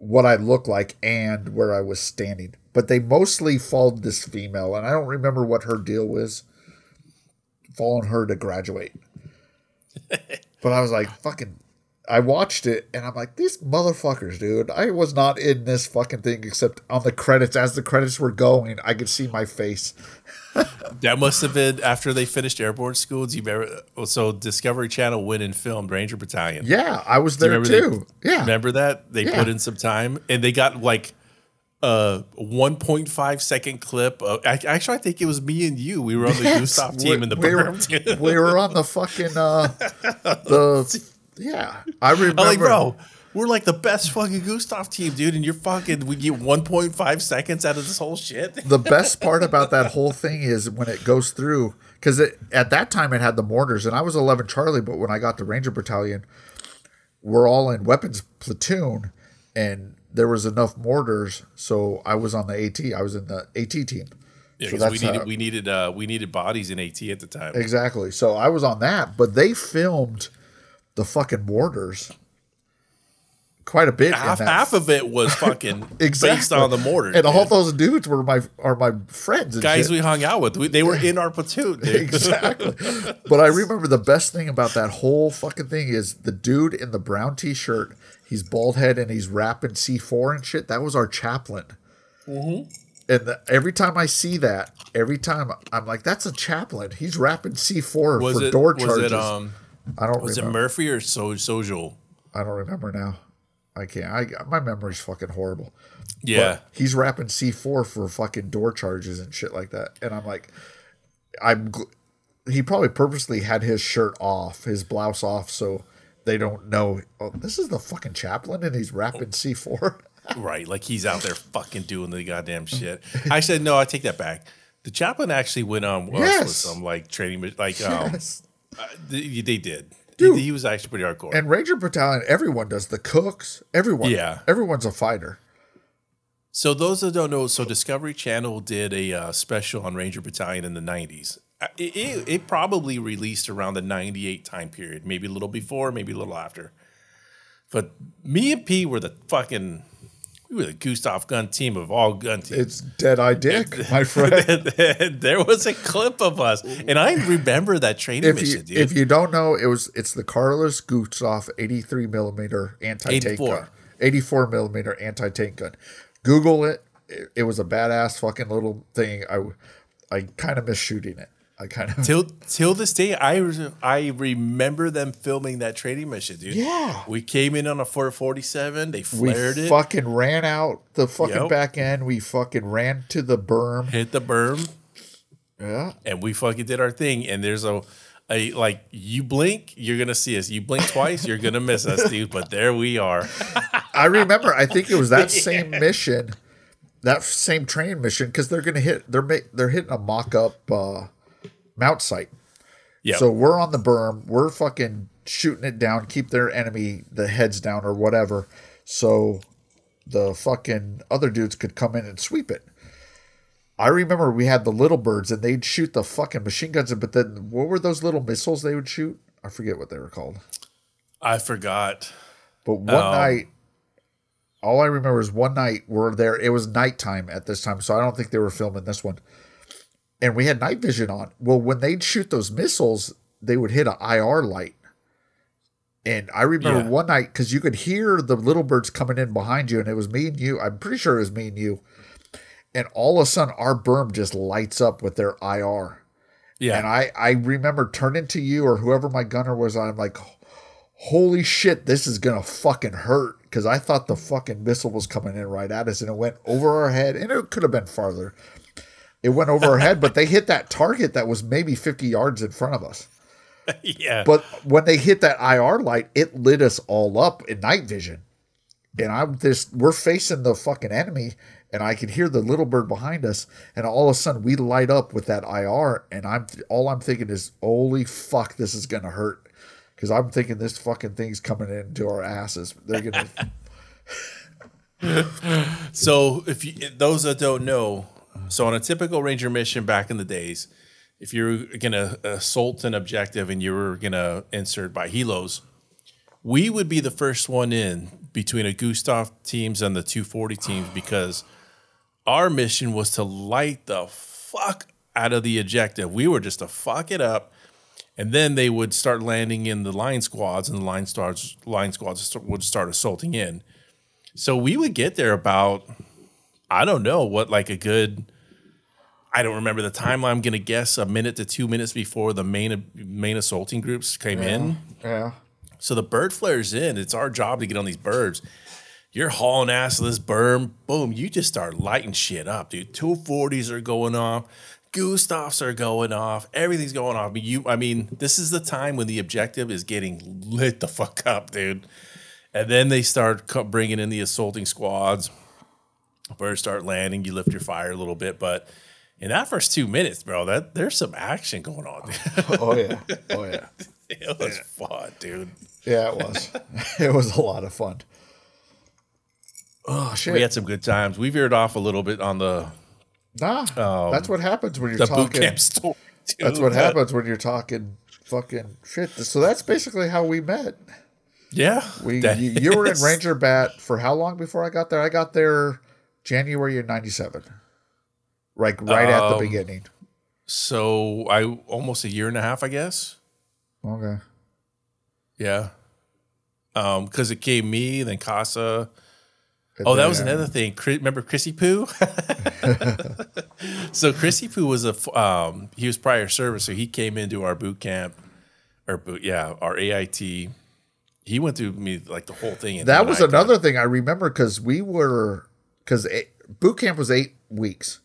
what I look like and where I was standing. But they mostly followed this female, and I don't remember what her deal was, following her to graduate. but I was like, fucking. I watched it and I'm like, these motherfuckers, dude. I was not in this fucking thing except on the credits. As the credits were going, I could see my face.
That must have been after they finished airborne school. Do you remember? So Discovery Channel went and filmed Ranger Battalion.
Yeah, I was there too.
They,
yeah.
Remember that? They
Yeah.
put in some time and they got like a 1.5 second clip. Of, actually, I think it was me and you. We were on the
Yes,
Gustav team in the
we were, we were on the fucking uh the yeah. I remember
I'm like, bro, we're like the best fucking Gustav team, dude, and you're fucking we get 1.5 seconds out of this whole shit.
the best part about that whole thing is when it goes through because at that time it had the mortars and I was 11 Charlie, but when I got the Ranger Battalion, we're all in weapons platoon and there was enough mortars, so I was on the AT. I was in the AT team.
Yeah,
So
we needed
how-
we needed uh we needed bodies in AT at the time.
Exactly. So I was on that, but they filmed the fucking mortars quite a bit.
half half of it was fucking
exactly
based on the mortar.
and all those dudes were my are my friends. And
guys
shit.
we hung out with. We, they were in our platoon, dude.
exactly. But I remember the best thing about that whole fucking thing is the dude in the brown t-shirt. He's bald head and he's wrapping C4 and shit. That was our chaplain.
Mm-hmm.
And the, every time I see that, every time I'm like, "That's a chaplain. He's wrapping C4
Was
for
it
door
was
charges."
it um
I don't remember.
was it. Murphy or so?
I don't remember now. I can't. I my memory's fucking horrible.
Yeah.
But he's wrapping C4 for fucking door charges and shit like that. And I'm like, I'm. gl- He probably purposely had his shirt off, his blouse off, so they don't know. Oh, this is the fucking chaplain, and he's wrapping C4.
Right, like he's out there fucking doing the goddamn shit. I said no, I take that back. The chaplain actually went on with,
Yes.
with some like training, like um,
Yes.
They, they did.
Dude.
He, he was actually pretty hardcore.
And Ranger Battalion, everyone does the cooks. Everyone,
Yeah.
everyone's a fighter.
So those that don't know, so Discovery Channel did a uh, special on Ranger Battalion in the '90s. Uh, It, it, it probably released around the '98 time period, maybe a little before, maybe a little after. But me and P were the fucking we were the Gustav gun team of all gun teams.
It's Dead Eye Dick, my friend.
there was a clip of us, and I remember that training
if
mission,
you
dude.
if you don't know, it was it's the Carlos Gustav 83 millimeter anti tank gun, 84 millimeter anti tank gun. Google it. it. It was a badass fucking little thing. I I kind of miss shooting it. I kind of
till till this day, I re- I remember them filming that training mission, dude.
Yeah.
we came in on a 447. They
we
flared it,
fucking ran out the fucking
Yep.
back end. We fucking ran to the berm.
hit the berm,
Yeah.
and we fucking did our thing. And there's a a like you blink, you're gonna see us. You blink twice, you're gonna miss us, dude. But there we are.
I remember. I think it was that same mission, that same training mission, because they're gonna hit. They're ma- they're hitting a mock up uh, mount site.
Yeah.
So we're on the berm. We're fucking shooting it down. Keep their enemy the heads down or whatever. So the fucking other dudes could come in and sweep it. I remember we had the little birds and they'd shoot the fucking machine guns. But then what were those little missiles they would shoot? I forget what they were called.
I forgot.
But one
Oh.
night, all I remember is one night we're there. It was nighttime at this time, so I don't think they were filming this one. And we had night vision on. Well, when they'd shoot those missiles, they would hit an IR light. And I remember
Yeah.
one night because you could hear the little birds coming in behind you, and it was me and you. I'm pretty sure it was me and you. And all of a sudden, our berm just lights up with their IR.
Yeah,
And I, I remember turning to you or whoever my gunner was. I'm like, holy shit, this is gonna fucking hurt because I thought the fucking missile was coming in right at us, and it went over our head, and it could have been farther. It went over our head, but they hit that target that was maybe 50 yards in front of us.
yeah.
But when they hit that IR light, it lit us all up in night vision. And I'm just, we're facing the fucking enemy, and I could hear the little bird behind us, and all of a sudden we light up with that IR, and I'm all I'm thinking is, holy fuck, this is gonna hurt, because I'm thinking this fucking thing's coming into our asses. They're gonna,
So if you those that don't know, So on a typical ranger mission back in the days, if you're gonna assault an objective and you were gonna insert by helos, we would be the first one in between a Gustav teams and the 240 teams because our mission was to light the fuck out of the objective. We were just to fuck it up. And then they would start landing in the line squads, and the line stars line squads would start assaulting in. So we would get there about, I don't know what, like a good, I don't remember the timeline. I'm gonna guess a minute to two minutes before the main main assaulting groups came in.
Yeah.
So the bird flares in. It's our job to get on these birds. You're hauling ass to this berm. Boom. You just start lighting shit up, dude. 240s are going off. Gustavs are going off. Everything's going off. You, I mean, this is the time when the objective is getting lit the fuck up, dude. And then they start bringing in the assaulting squads. Birds start landing. You lift your fire a little bit, but in that first two minutes, bro, that there's some action going on. Dude.
Oh, oh yeah. Oh yeah.
it was fun, dude.
Yeah, it was. it was a lot of fun. Oh shit.
We had some good times. We veered off a little bit on the
nah. that's what happens when you're
the
talking.
boot camp story.
That's
dude.
what happens when you're talking fucking shit. So that's basically how we met.
Yeah,
We you, you were in Ranger Bat for how long before I got there? I got there January of '97, like right at the
Um,
beginning.
So I almost a year and a half, I guess.
Okay.
Yeah, um, because it came me, then Casa.
And
Oh, that was another thing. Remember Chrissy Poo? so Chrissy Poo was a um, he was prior service, so he came into our boot camp, or boot, yeah, our AIT. He went through me like the whole thing.
That was another thing I remember because we were because boot camp was eight weeks.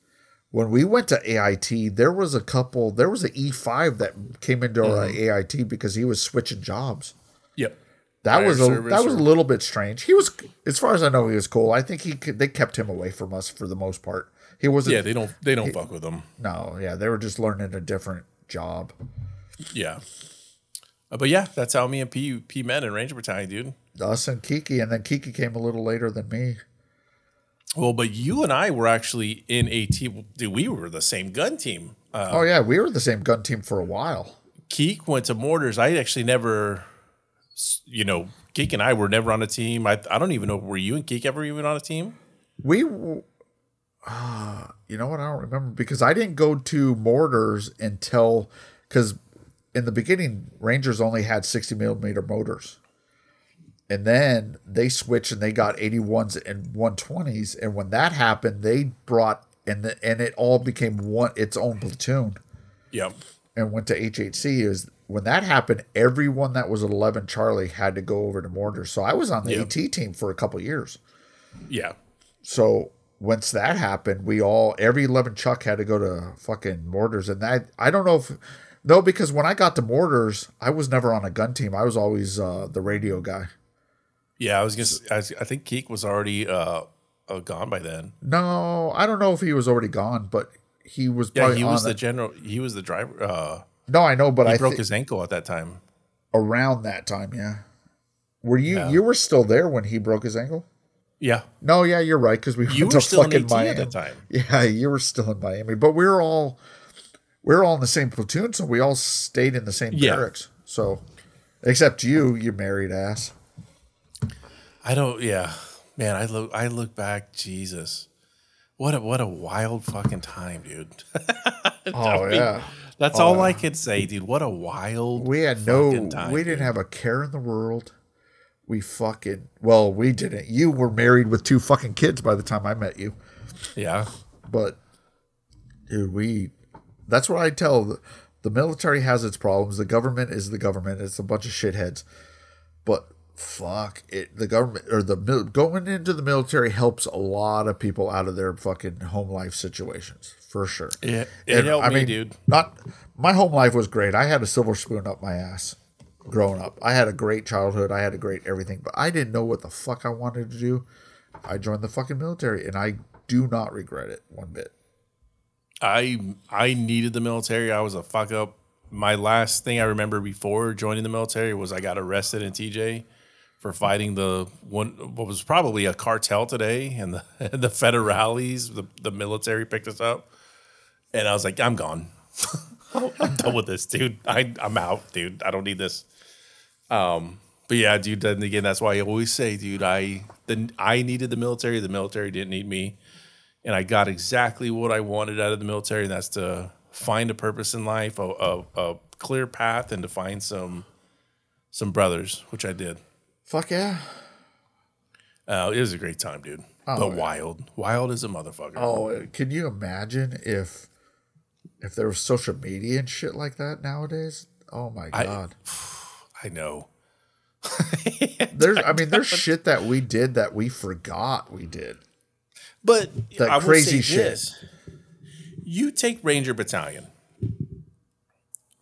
When we went to AIT, there was a couple. There was an E five that came into our
Mm-hmm.
AIT because he was switching jobs.
Yep.
That
Prior
was a that was a little bit strange. He was, as far as I know, he was cool. I think he could, they kept him away from us for the most part. He wasn't.
Yeah, they don't they don't fuck with them.
no, yeah, they were just learning a different job.
Yeah. Uh, but yeah, that's how me and P P met in Ranger Battalion, dude.
Us and Kiki, and then Kiki came a little later than me.
Well, but you and I were actually in AT. Dude, we were the same gun team. Uh,
oh yeah, we were the same gun team for a while.
Keek went to Mortars. I actually never, you know, Keek and I were never on a team. I I don't even know were you and Keek ever even on a team?
We, uh, you know what? I don't remember because I didn't go to mortars until because in the beginning Rangers only had sixty millimeter mortars, and then they switched and they got 81s and 120s, and when that happened, they brought and the, and it all became one its own platoon
Yep.
and went to HHC. Is when that happened, everyone that was at 11 Charlie had to go over to mortars. So I was on the
Yep.
AT team for a couple years.
Yeah.
So once that happened, we all every eleven Chuck had to go to fucking mortars, and that I don't know if no because when I got to mortars, I was never on a gun team. I was always uh, the radio guy.
Yeah. I was gonna. s- I, was- I think Keek was already uh, uh gone by then.
No, I don't know if he was already gone, but he was
Yeah, he was
the,
the general. He was the driver. Uh,
no, I know, but
he
I
broke
think
his ankle at that time.
around that time, yeah. Were you
Yeah.
you were still there when he broke his ankle?
Yeah.
No, yeah, you're right because we
You
went
were
to
still in
fucking Miami.
at that time.
Yeah, you were still in Miami, but we were all we were all in the same platoon, so we all stayed in the same
Yeah.
barracks. So, except you, you married ass.
I don't. Yeah, man. I look. I look back. Jesus, what a what a wild fucking time, dude.
Oh
mean,
yeah,
That's oh, all I can say, dude. What a wild.
we had no,
time,
we didn't
dude.
have a care in the world. We fucking well, we didn't. You were married with two fucking kids by the time I met you,
Yeah.
but dude, we. That's what I tell. The, the military has its problems. The government is the government. It's a bunch of shitheads. But fuck it, the government or the going into the military helps a lot of people out of their fucking home life situations for sure.
It, it
And,
helped me, dude.
Not my home life was great. I had a silver spoon up my ass growing up. I had a great childhood. I had a great everything, but I didn't know what the fuck I wanted to do. I joined the fucking military, and I do not regret it one bit.
I I needed the military. I was a fuck up. My last thing I remember before joining the military was I got arrested in TJ for fighting the one what was probably a cartel today, and the the federales. The the military picked us up. and I was like, I'm gone. I'm done with this, dude. I I'm out, dude. I don't need this. Um, but yeah, dude. Then again, that's why I always say, dude, I then I needed the military. The military didn't need me, and I got exactly what I wanted out of the military, and that's to find a purpose in life, a, a, a clear path, and to find some some brothers, which I did.
Fuck yeah.
Uh, it was a great time, dude. but wild, wild as a motherfucker.
Oh, can you imagine if if there was social media and shit like that nowadays? Oh my god.
I know.
there's I mean there's shit that we did that we forgot we did.
But
That
I
crazy shit.
this. You take Ranger Battalion.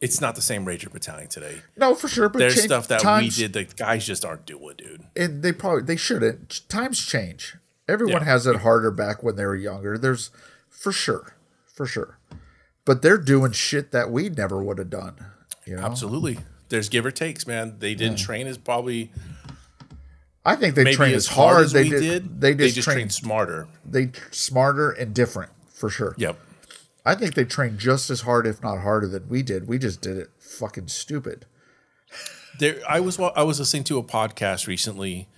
It's not the same Ranger Battalion today.
No, for sure, but
There's stuff that
times,
we did that guys just aren't doing, dude.
and they probably they shouldn't. Times change. Everyone
Yeah.
has it harder back when they were younger. There's for sure, for sure. But they're doing shit that we never would have done. You know,
Absolutely. There's give or takes, man. They didn't train as probably
I think they
maybe
trained
as hard
hard.
as
they did,
did.
They just,
just
trained.
trained smarter.
They smarter and different for sure.
Yep.
I think they trained just as hard, if not harder, than we did. We just did it fucking stupid.
There, I was I was listening to a podcast recently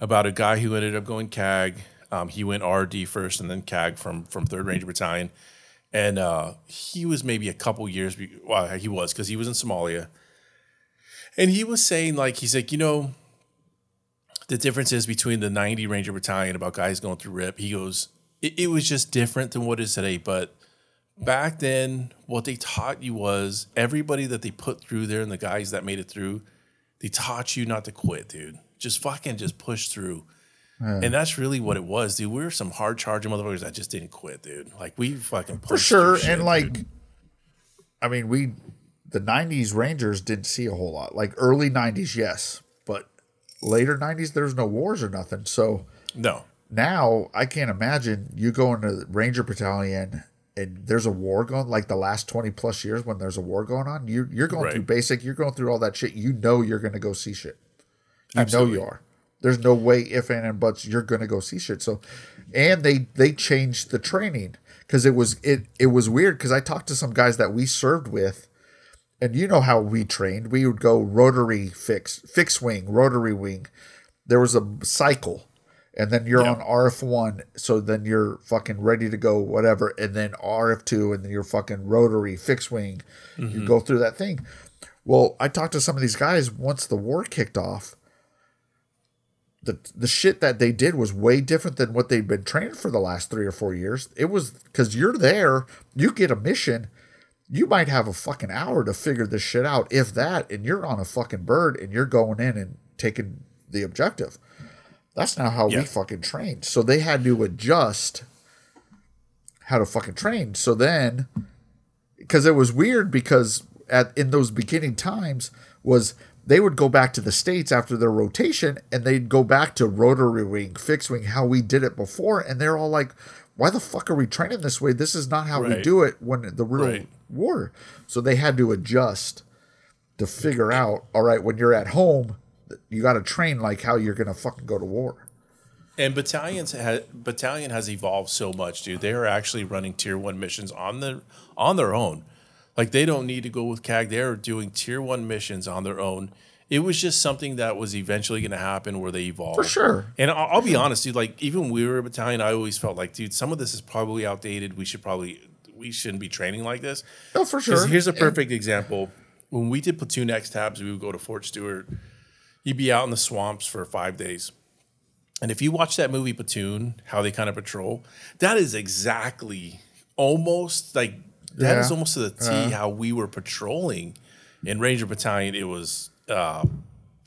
about a guy who ended up going CAG. Um, he went RD first and then CAG from from Third Ranger Battalion, and uh, he was maybe a couple years. Well, he was because he was in Somalia, and he was saying like he's like you know, the difference is between the 90 Ranger Battalion about guys going through RIP. He goes, it, it was just different than what is today, but back then what they taught you was everybody that they put through there and the guys that made it through they taught you not to quit dude just fucking just push through and that's really what it was dude we were some hard charging motherfuckers that just didn't quit dude like we fucking
For sure.
shit,
and like,
dude.
I mean, we, the 90s Rangers didn't see a whole lot. Like early 90s, yes. But later 90s, there's no wars or nothing. So
no
now I can't imagine you going to the Ranger Battalion and there's a war going like the last 20 plus years when there's a war going on. you're, you're going
Right.
through basic, you're going through all that shit. You know you're going to go see shit. You
Absolutely.
know you are. There's no way if and and buts you're gonna go see shit. So, and they they changed the training because it was it it was weird because I talked to some guys that we served with, and you know how we trained. We would go rotary fix fix wing rotary wing. There was a cycle, and then you're
Yeah.
on RF one. So then you're fucking ready to go whatever, and then RF two, and then you're fucking rotary fix wing. You mm-hmm. go through that thing. Well, I talked to some of these guys once the war kicked off the the shit that they did was way different than what they'd been trained for the last three or four years. It was because you're there, you get a mission, you might have a fucking hour to figure this shit out, if that, and you're on a fucking bird and you're going in and taking the objective. That's not how
Yeah.
we fucking trained. So they had to adjust how to fucking train. So then, because it was weird because at in those beginning times was they would go back to the states after their rotation and they'd go back to rotary wing, fixed wing, how we did it before, and they're all like, "Why the fuck are we training this way? This is not how we do it when the real
Right.
war." So they had to adjust to figure out, all right, when you're at home, you got to train like how you're gonna fucking go to war.
And battalions ha- battalion has evolved so much, dude. They are actually running tier one missions on the on their own. Like they don't need to go with CAG. They're doing tier one missions on their own. It was just something that was eventually going to happen where they evolved.
For sure.
And I'll, I'll be honest, dude. Like even when we were a battalion, I always felt like, dude, some of this is probably outdated. We should probably we shouldn't be training like this.
No, for
'Cause
sure.
Here's a
And-
perfect example. When we did platoon X tabs, we would go to Fort Stewart. You'd be out in the swamps for five days. And if you watch that movie Platoon, how they kind of patrol, that is exactly almost like that is
Yeah.
almost to the T how we were patrolling in Ranger Battalion. It was uh,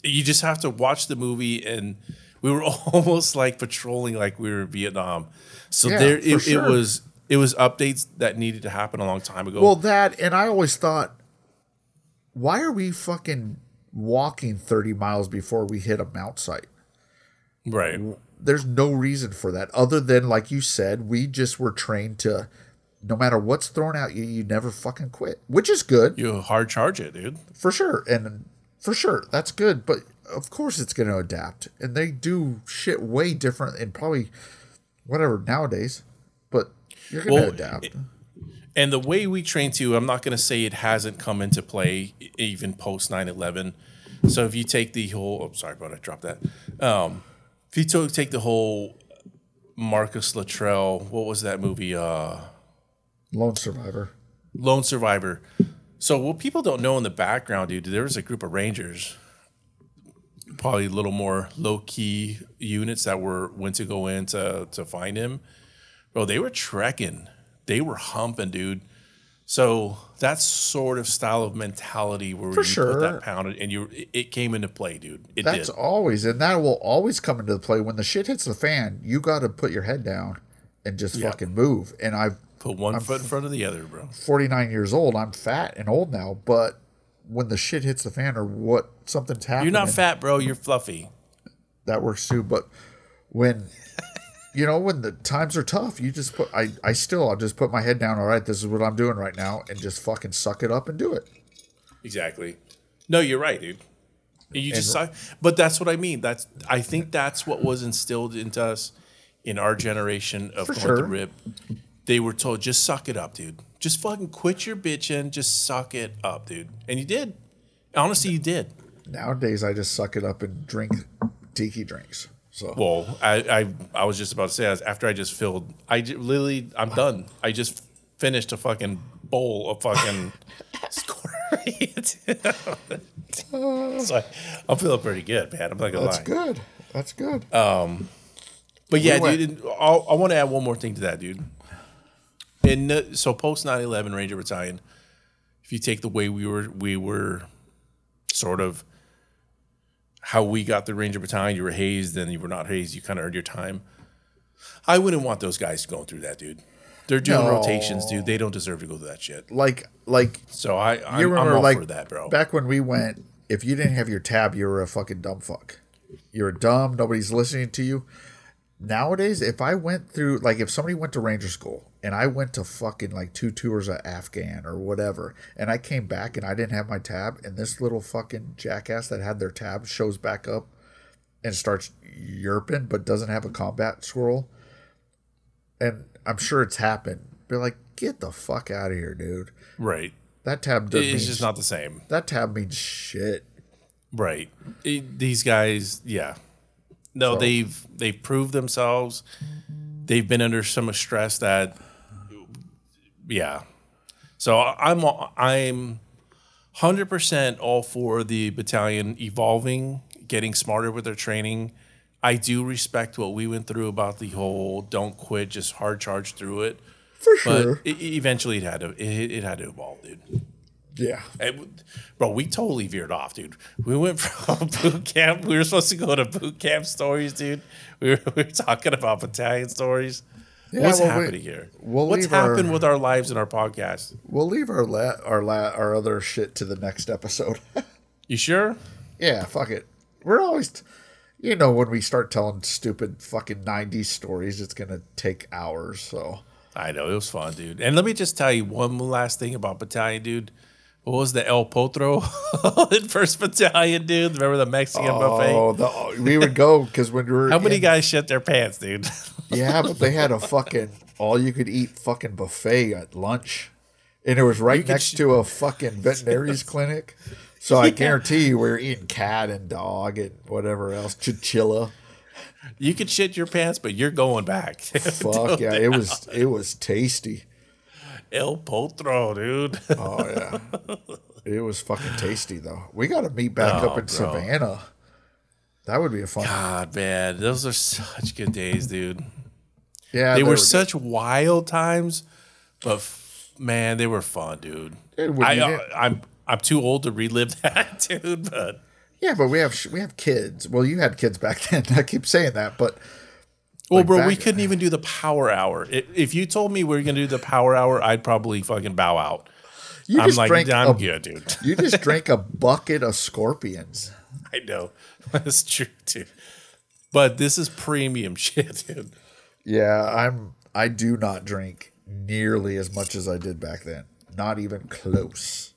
you just have to watch the movie and we were almost like patrolling like we were in Vietnam. So
Yeah,
there it,
sure.
it was it was updates that needed to happen a long time ago.
Well, that and I always thought, why are we fucking walking thirty miles before we hit a mount site?
right.
There's no reason for that other than, like you said, we just were trained to, no matter what's thrown at you, you never fucking quit, which is good
You hard charge it, dude.
for sure, and for sure that's good. But of course, it's going to adapt, and they do shit way different and probably whatever nowadays. But you're going to
Well,
adapt.
And the way we train too, I'm not going to say it hasn't come into play even post 9 11. So if you take the whole, oh, sorry about I dropped that. Um, if you to- take the whole Marcus Luttrell, what was that movie? Uh,
Lone survivor.
Lone Survivor. So what people don't know in the background, dude, there was a group of Rangers, probably a little more low key units that were went to go in to to find him. Bro, they were trekking. They were humping, dude. So that sort of style of mentality where
For
you
sure.
put that pound and you it- came into play, dude. It
That's
did.
always, and that will always come into play when the shit hits the fan. You got to put your head down and just
Yeah.
fucking move. And I've
Put one I'm foot in front of the other, bro.
49 years old. I'm fat and old now, but when the shit hits the fan or what something's happening,
You're not fat, bro. You're fluffy.
that works too. But when you know when the times are tough, you just put. I I still I'll just put my head down. All right, this is what I'm doing right now, and just fucking suck it up and do it.
Exactly. No, you're right, dude. You just saw, but that's what I mean. That's I think that's what was instilled into us in our generation of going
sure.
to RIP. They were told, just suck it up, dude. Just fucking quit your bitching. Just suck it up, dude. And you did. Honestly, you did.
Nowadays, I just suck it up and drink tiki drinks. So
Well, I I, I was just about to say as after I just filled, I j- literally I'm done. I just finished a fucking bowl of fucking score. so I, I'm feeling pretty good, man. I'm not gonna lie.
that's
lie.
good. That's good.
Um, But yeah,
went-
dude, I'll, I want to add one more thing to that, dude. The, so post 9/11 Ranger Battalion, if you take the way we were we were sort of how we got the Ranger Battalion, you were hazed, then you were not hazed, you kind of earned your time. I wouldn't want those guys going through that, dude. They're doing
No.
rotations, dude. They don't deserve to go through that shit.
like like
So I, I'm,
you remember
all
like
for that, bro.
back when we went, if you didn't have your tab, you were a fucking dumb fuck. You're dumb. Nobody's listening to you. Nowadays, if I went through like if somebody went to Ranger School and I went to fucking like two tours of Afghan or whatever, and I came back and I didn't have my tab, and this little fucking jackass that had their tab shows back up and starts yerping but doesn't have a combat scroll, and I'm sure it's happened. Be like, get the fuck out of here, dude.
right.
That tab doesn't
It's
mean
just not the same.
that tab means shit.
Right. It- these guys, yeah. No,
So-
they've they've proved themselves. They've been under some stress that yeah. So I'm I'm 100% all for the battalion evolving, getting smarter with their training. I do respect what we went through about the whole don't quit, just hard charge through it.
For
But
sure.
it, eventually it had to it, it had to evolve, dude.
Yeah.
It- bro, we totally veered off, dude. We went from boot camp. We were supposed to go to boot camp stories, dude. We were, we were talking about battalion stories. What's
well, we-
happening here?
we'll
What's
leave our-
happened with our lives and our podcast?
We'll leave our la- our la- our other shit to the next episode.
You sure?
yeah, fuck it. We're always, t- you know, when we start telling stupid fucking '90s stories, it's gonna take hours. So
I know it was fun, dude. And let me just tell you one last thing about battalion, dude. What was the El Potro in First Battalion, dude? Remember the Mexican oh, buffet?
oh, we would go because when we were
How many
in-
guys shit their pants, dude?
Yeah, but they had a fucking all you could eat fucking buffet at lunch. And it was right
could
next
sh-
to a fucking veterinary's clinic. So I guarantee you we were eating cat and dog and whatever else. Chinchilla.
you could shit your pants, but you're going back.
Fuck yeah. It was it was tasty.
El Potro, dude.
Oh yeah. It was fucking tasty though. We gotta meet back
Oh,
up in
bro.
Savannah. That would be a fun
God, man, those are such good days, dude.
Yeah.
They were
good.
such wild times, but f- man, they were fun, dude.
Dude,
I, uh, I'm I'm too old to relive that, dude. But
Yeah, but we have we have kids. Well, you had kids back then. I keep saying that, but
well,
Like
bro, we couldn't even do the power hour. I- If you told me we are gonna do the power hour, I'd probably fucking bow out.
you
I'm
just
like,
drank
I'm
a,
good, dude.
you just drank a bucket of scorpions.
I know that's true, dude. But this is premium shit, dude.
Yeah, I'm. I do not drink nearly as much as I did back then. Not even close.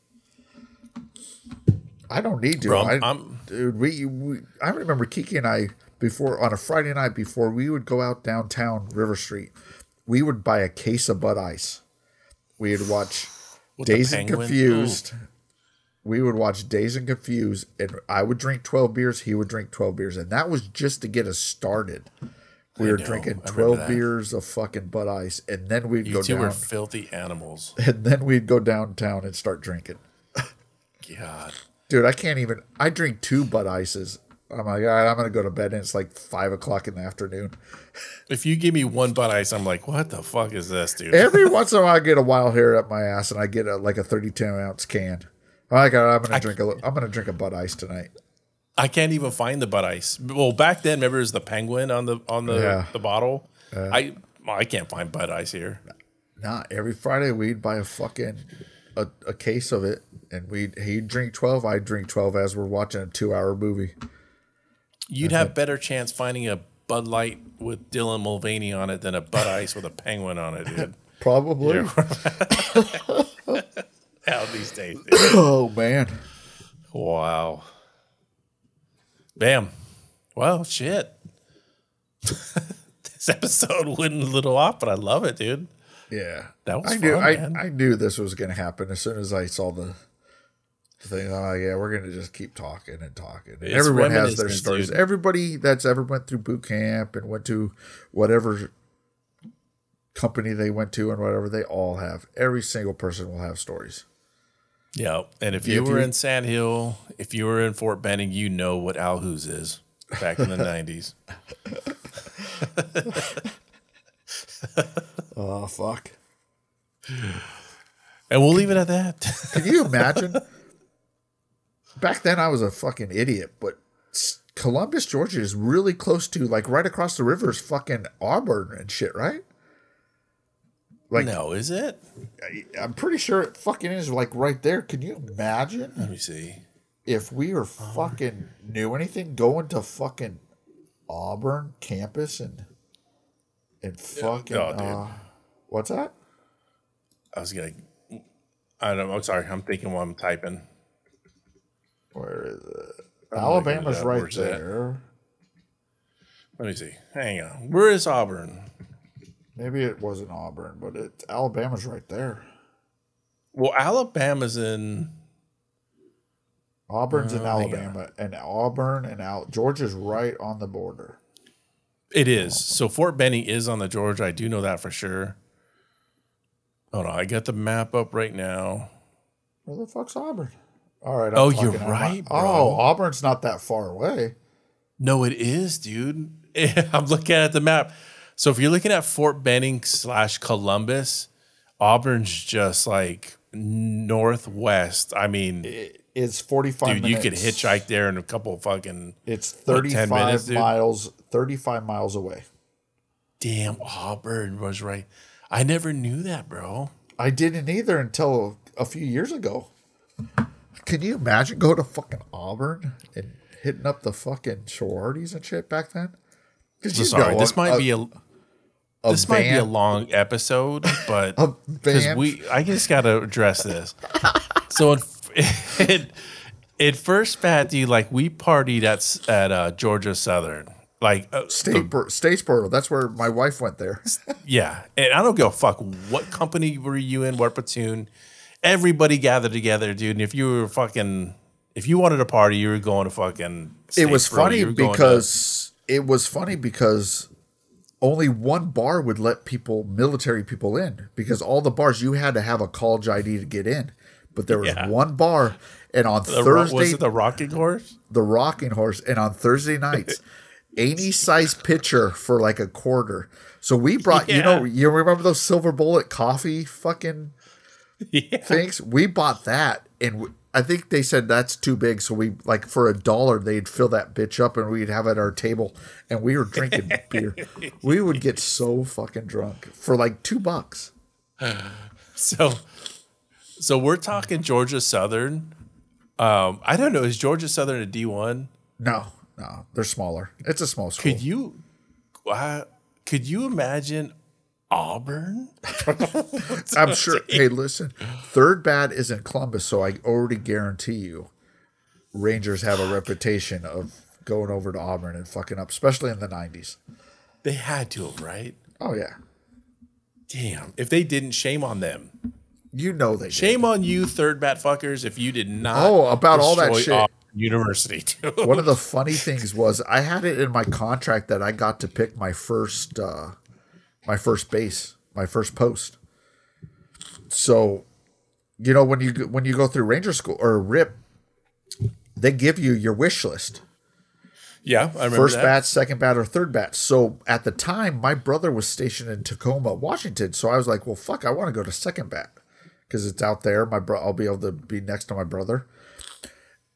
I don't need to.
Bro,
I,
I'm- I'm-
dude, we, we. I remember Kiki and I before on a Friday night before we would go out downtown River Street. We would buy a case of Bud Ice, we'd watch
With
Dazed and? Confused. We would watch Dazed and Confused, and I would drink twelve beers. He would drink twelve beers, and that was just to get us started. We
I
were
know,
drinking twelve beers of fucking Bud Ice, and then we'd go down.
You
go
two
down,
were filthy animals.
and then we'd go downtown and start drinking.
God.
Dude, I can't even. I drink two Bud Ices. I'm like, all right, I'm gonna go to bed, and it's like five o'clock in the afternoon.
If you give me one Bud Ice, I'm like, what the fuck is this, dude?
Every once in a while, I get a wild hair up my ass, and I get a, like a 32 ounce can. I'm like, right, I'm gonna drink a. I'm gonna drink a Bud Ice tonight.
I can't even find the Bud Ice. Well, back then, remember, it was the penguin on the on the,
Yeah.
the bottle. I well, I can't find Bud Ice here.
Nah, every Friday we'd buy a fucking a, a case of it, and we would he'd drink 12, I'd drink 12 as we're watching a two hour movie.
You'd have better chance finding a Bud Light with Dylan Mulvaney on it than a Bud Ice with a penguin on it, dude.
Probably.
Out these days. dude.
Oh man.
Wow. Bam. Well, shit. this episode went a little off, but I love it, dude.
Yeah,
That was
I knew.
fun,
I,
man.
I knew this was going to happen as soon as I saw the thing. Oh yeah, we're to just keep talking and talking. And everyone has their stories.
dude.
Everybody that's ever went through boot camp and went to whatever company they went to and whatever, they all have. Every single person will have stories.
Yeah. And if you
if
were
you-
in Sand Hill, if you were in Fort Benning, you know what Al Hughes is back in the 90s.
Oh fuck!
And we'll leave it at that.
Can you imagine? Back then, I was a fucking idiot, but Columbus, Georgia, is really close to like right across the river is fucking Auburn and shit, right? Like
no, is it?
I'm pretty sure it fucking is like right there. Can you imagine
Let me see.
if we were fucking knew anything going to fucking Auburn campus and and fucking
oh,
uh, what's that?
I was to. I don't know. I'm sorry. I'm thinking while I'm typing.
Where is it?
I'm
Alabama's right
Where's that?
there.
Let me see. Hang on. Where is Auburn?
Maybe it wasn't Auburn, but it Alabama's right there.
Well, Alabama's in.
Auburn's in
Oh, on.
Alabama, and Auburn and Al Georgia's right on the border.
It is. So Fort Benning is on the Georgia. I do know that for sure. Hold on. I got the map up right now.
Where the fuck's Auburn? All right.
Oh, you're
my-
right, bro.
Oh, Auburn's not that far away.
No, it is, dude. I'm looking at the map. So if you're looking at Fort Benning slash Columbus, Auburn's just like northwest. I mean,
It's 45
dude, you could hitchhike there in a couple of fucking
It's
what,
35
10 minutes,
miles, 35 miles away.
damn Auburn was right. I never knew that, bro.
I didn't either until a few years ago. Can you imagine going to fucking Auburn and hitting up the fucking sororities and shit back then? 'Cause
I'm sorry,
know,
this might be a
a
this might be a long episode, but because we, I just got to address this. So in, in first Fat D, like we partied at at uh, Georgia Southern, like uh,
State, Statesboro. That's where my wife went there.
yeah, and I don't give a fuck what company were you in, what platoon. Everybody gathered together, dude. And if you were fucking, if you wanted a party, you were going to fucking.
it was
Statesboro.
funny
going to-
because it was funny because only one bar would let people military people in because all the bars you had to have a college ID to get in but there was
Yeah.
one bar and on
the,
thursday
was it the rocking horse?
the rocking horse and on thursday nights any size pitcher for like a quarter so we brought you know you remember those silver bullet coffee fucking
Yeah.
things we bought that and I think they said that's too big so we like for a dollar they'd fill that bitch up and we'd have it at our table and we were drinking beer we would get so fucking drunk for like two bucks
So, so we're talking Georgia Southern. Um, I don't know. Is Georgia Southern a D one?
no no they're smaller it's a small school
Could you, uh, could you imagine Auburn?
i'm sure hey listen third bat is in columbus so i already guarantee you rangers have a reputation of going over to auburn and fucking up especially in the 90s
They had to have, right?
oh yeah
Damn. If they didn't, shame on them.
You know they did.
Shame on you, third bat fuckers, if you did not.
Oh, about all that shit.
Auburn University. dude.
One of the funny things was I had it in my contract that I got to pick my first uh my first base, my first post. So, you know when you go- when you go through Ranger school or RIP, they give you your wish list.
yeah, I remember
First
that.
bat, second bat, or third bat. So at the time, my brother was stationed in Tacoma, Washington. So I was like, "Well, fuck, I want to go to second bat because it's out there. My bro, I'll be able to be next to my brother."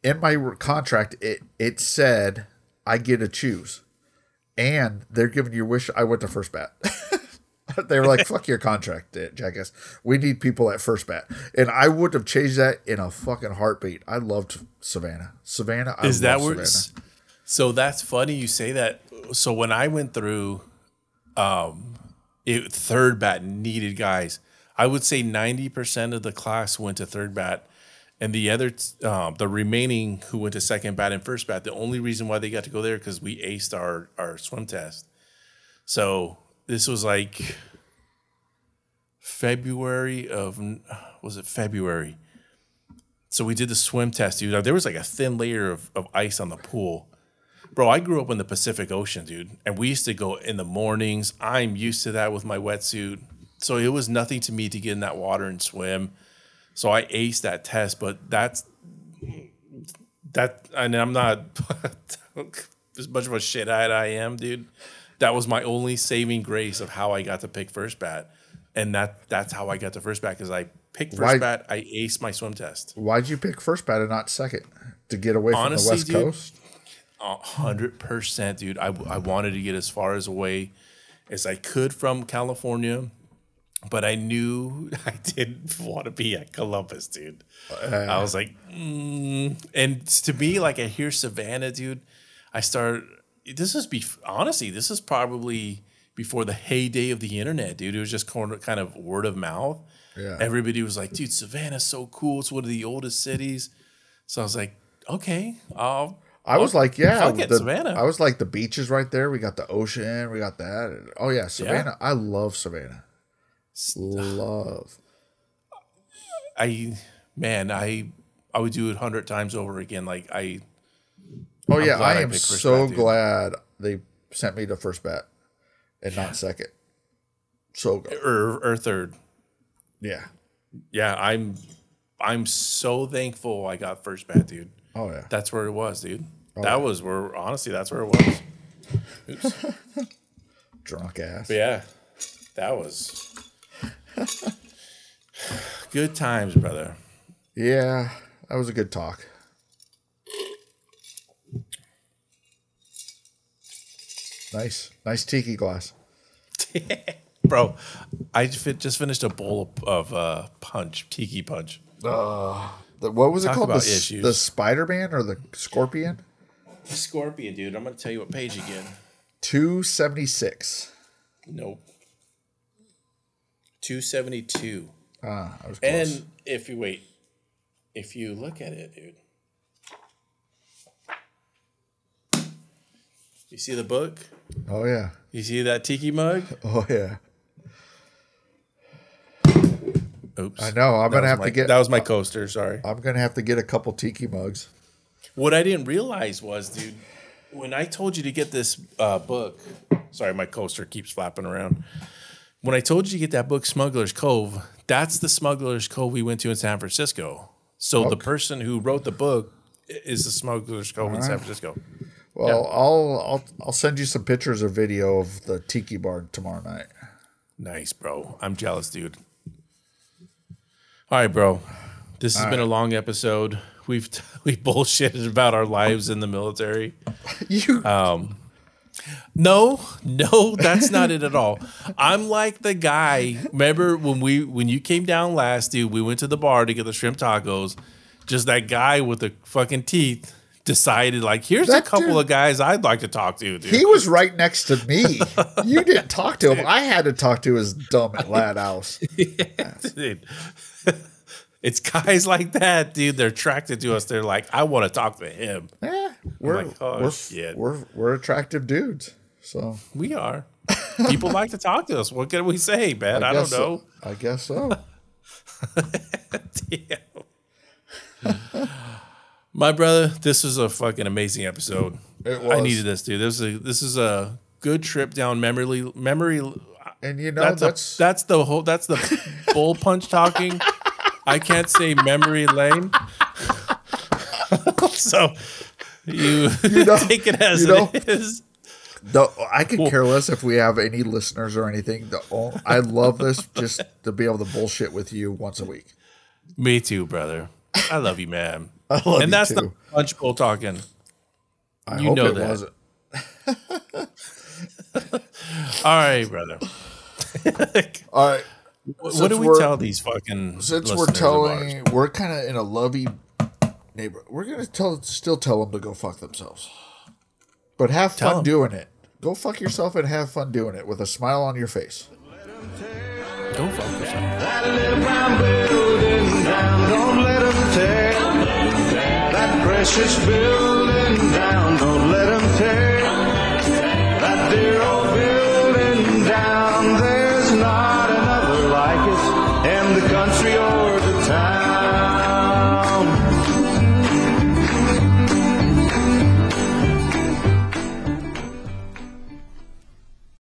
In my contract, it it said I get to choose, and they're giving you wish. I went to first bat. they were like, "Fuck your contract, jackass. We need people at first bat," and I would have changed that in a fucking heartbeat. I loved Savannah. Savannah. I
Is that where?
Savannah.
So that's funny you say that. So when I went through, um, it, third bat needed guys. I would say ninety percent of the class went to third bat, and the other, um, the remaining who went to second bat and first bat. The only reason why they got to go there because we aced our our swim test. So this was like February of was it February? So we did the swim test, dude. There was like a thin layer of, of ice on the pool. Bro, I grew up in the Pacific Ocean, dude. And we used to go in the mornings. I'm used to that with my wetsuit. So it was nothing to me to get in that water and swim. So I aced that test, but that's that and I'm not as much of a shithead I am, dude. That was my only saving grace of how I got to pick first bat. And that that's how I got to first bat because I picked first
Why-
bat, I aced my swim test.
Why'd you pick first bat and not second to get away from
Honestly,
the West
dude,
Coast?
A hundred percent, dude. I, I wanted to get as far as away as I could from California, but I knew I didn't want to be at Columbus, dude. I was like, mm. and to me, like I hear Savannah, dude. I start. This is be honestly, this is probably before the heyday of the internet, dude. It was just kind of- kind of word of mouth.
Yeah.
Everybody was like, dude, Savannah's so cool. It's one of the oldest cities. So I was like, okay, I'll
I was like, yeah, the-
Savannah.
I was like, the beaches right there. We got the ocean. We got that. Oh yeah, Savannah. I love Savannah. Love.
I man, I I would do it hundred times over again. Like I
Oh yeah,
glad
I am so
bat,
glad they sent me to first bat and not second. So
or or third.
Yeah.
Yeah, I'm I'm so thankful I got first bat, dude.
Oh yeah.
That's where it was, dude.
Oh,
that was where honestly that's where it was. Oops.
Drunk ass.
But yeah, that was good times, brother.
Yeah, that was a good talk. Nice, nice tiki glass.
Bro, I just just finished a bowl of, uh, punch, tiki punch.
The, what was it called? The,
about
s-
issues.
the Spider Man or the Scorpion?
Scorpion, dude. I'm gonna tell you what page again.
Two seventy six.
Nope. 272.
Ah, I was close.
And if you wait, if you look at it, dude. You see the book?
oh yeah,
You see that tiki mug?
oh yeah.
Oops.
I know. I'm
That
gonna have
my-
to get.
That was my coaster, sorry.
I'm gonna have to get a couple tiki mugs.
What I didn't realize was, dude, when I told you to get this uh, book, sorry, my coaster keeps flapping around. When I told you to get that book, Smuggler's Cove, that's the Smuggler's Cove we went to in San Francisco. So the person who wrote the book is the Smuggler's Cove in San Francisco.
Well, I'll I'll I'll send you some pictures or video of the tiki bar tomorrow night.
Nice, bro. I'm jealous, dude. All right, bro. This has been a long episode. We've we bullshitted about our lives in the military.
You um,
No, no, that's not it at all. I'm like the guy. Remember when we when you came down last, dude? We went to the bar to get the shrimp tacos. Just that guy with the fucking teeth decided like, here's a couple
dude-
of guys I'd like to talk to, dude.
he was right next to me. You didn't talk to him. I had to talk to his dumb lad house.
dude. It's guys like that, dude. They're attracted to us. They're like, I want to talk to him.
Yeah, we're,
like, oh,
we're,
shit.
we're we're attractive dudes. So
We are. People like to talk to us. What can we say, man? I, don't
guess so-
know.
I guess so. Damn.
My brother, this was a fucking amazing episode.
It
I needed this, dude. This is a this is a good trip down memory memory.
And you know
That's
that's
a, that's the whole that's the bull punch talking. I can't say memory lane. so you,
know-
take it as
you know-
it is.
the, I could care less if we have any listeners or anything. The, I love this just to be able to bullshit with you once a week.
Me too, brother. I love you, man.
I love
and
you
that's
too.
the punch bowl talking.
I
you
hope
know
it
that.
wasn't.
All right, brother.
All right.
What do we tell these fucking
Since we're
listeners of ours?
telling, we're kind of in a lovey neighbor. We're gonna tell, still tell them to go fuck themselves, but have
Tell
fun
'em.
doing it. Go fuck yourself and have fun doing it with a smile on your face.
Go fuck yourself.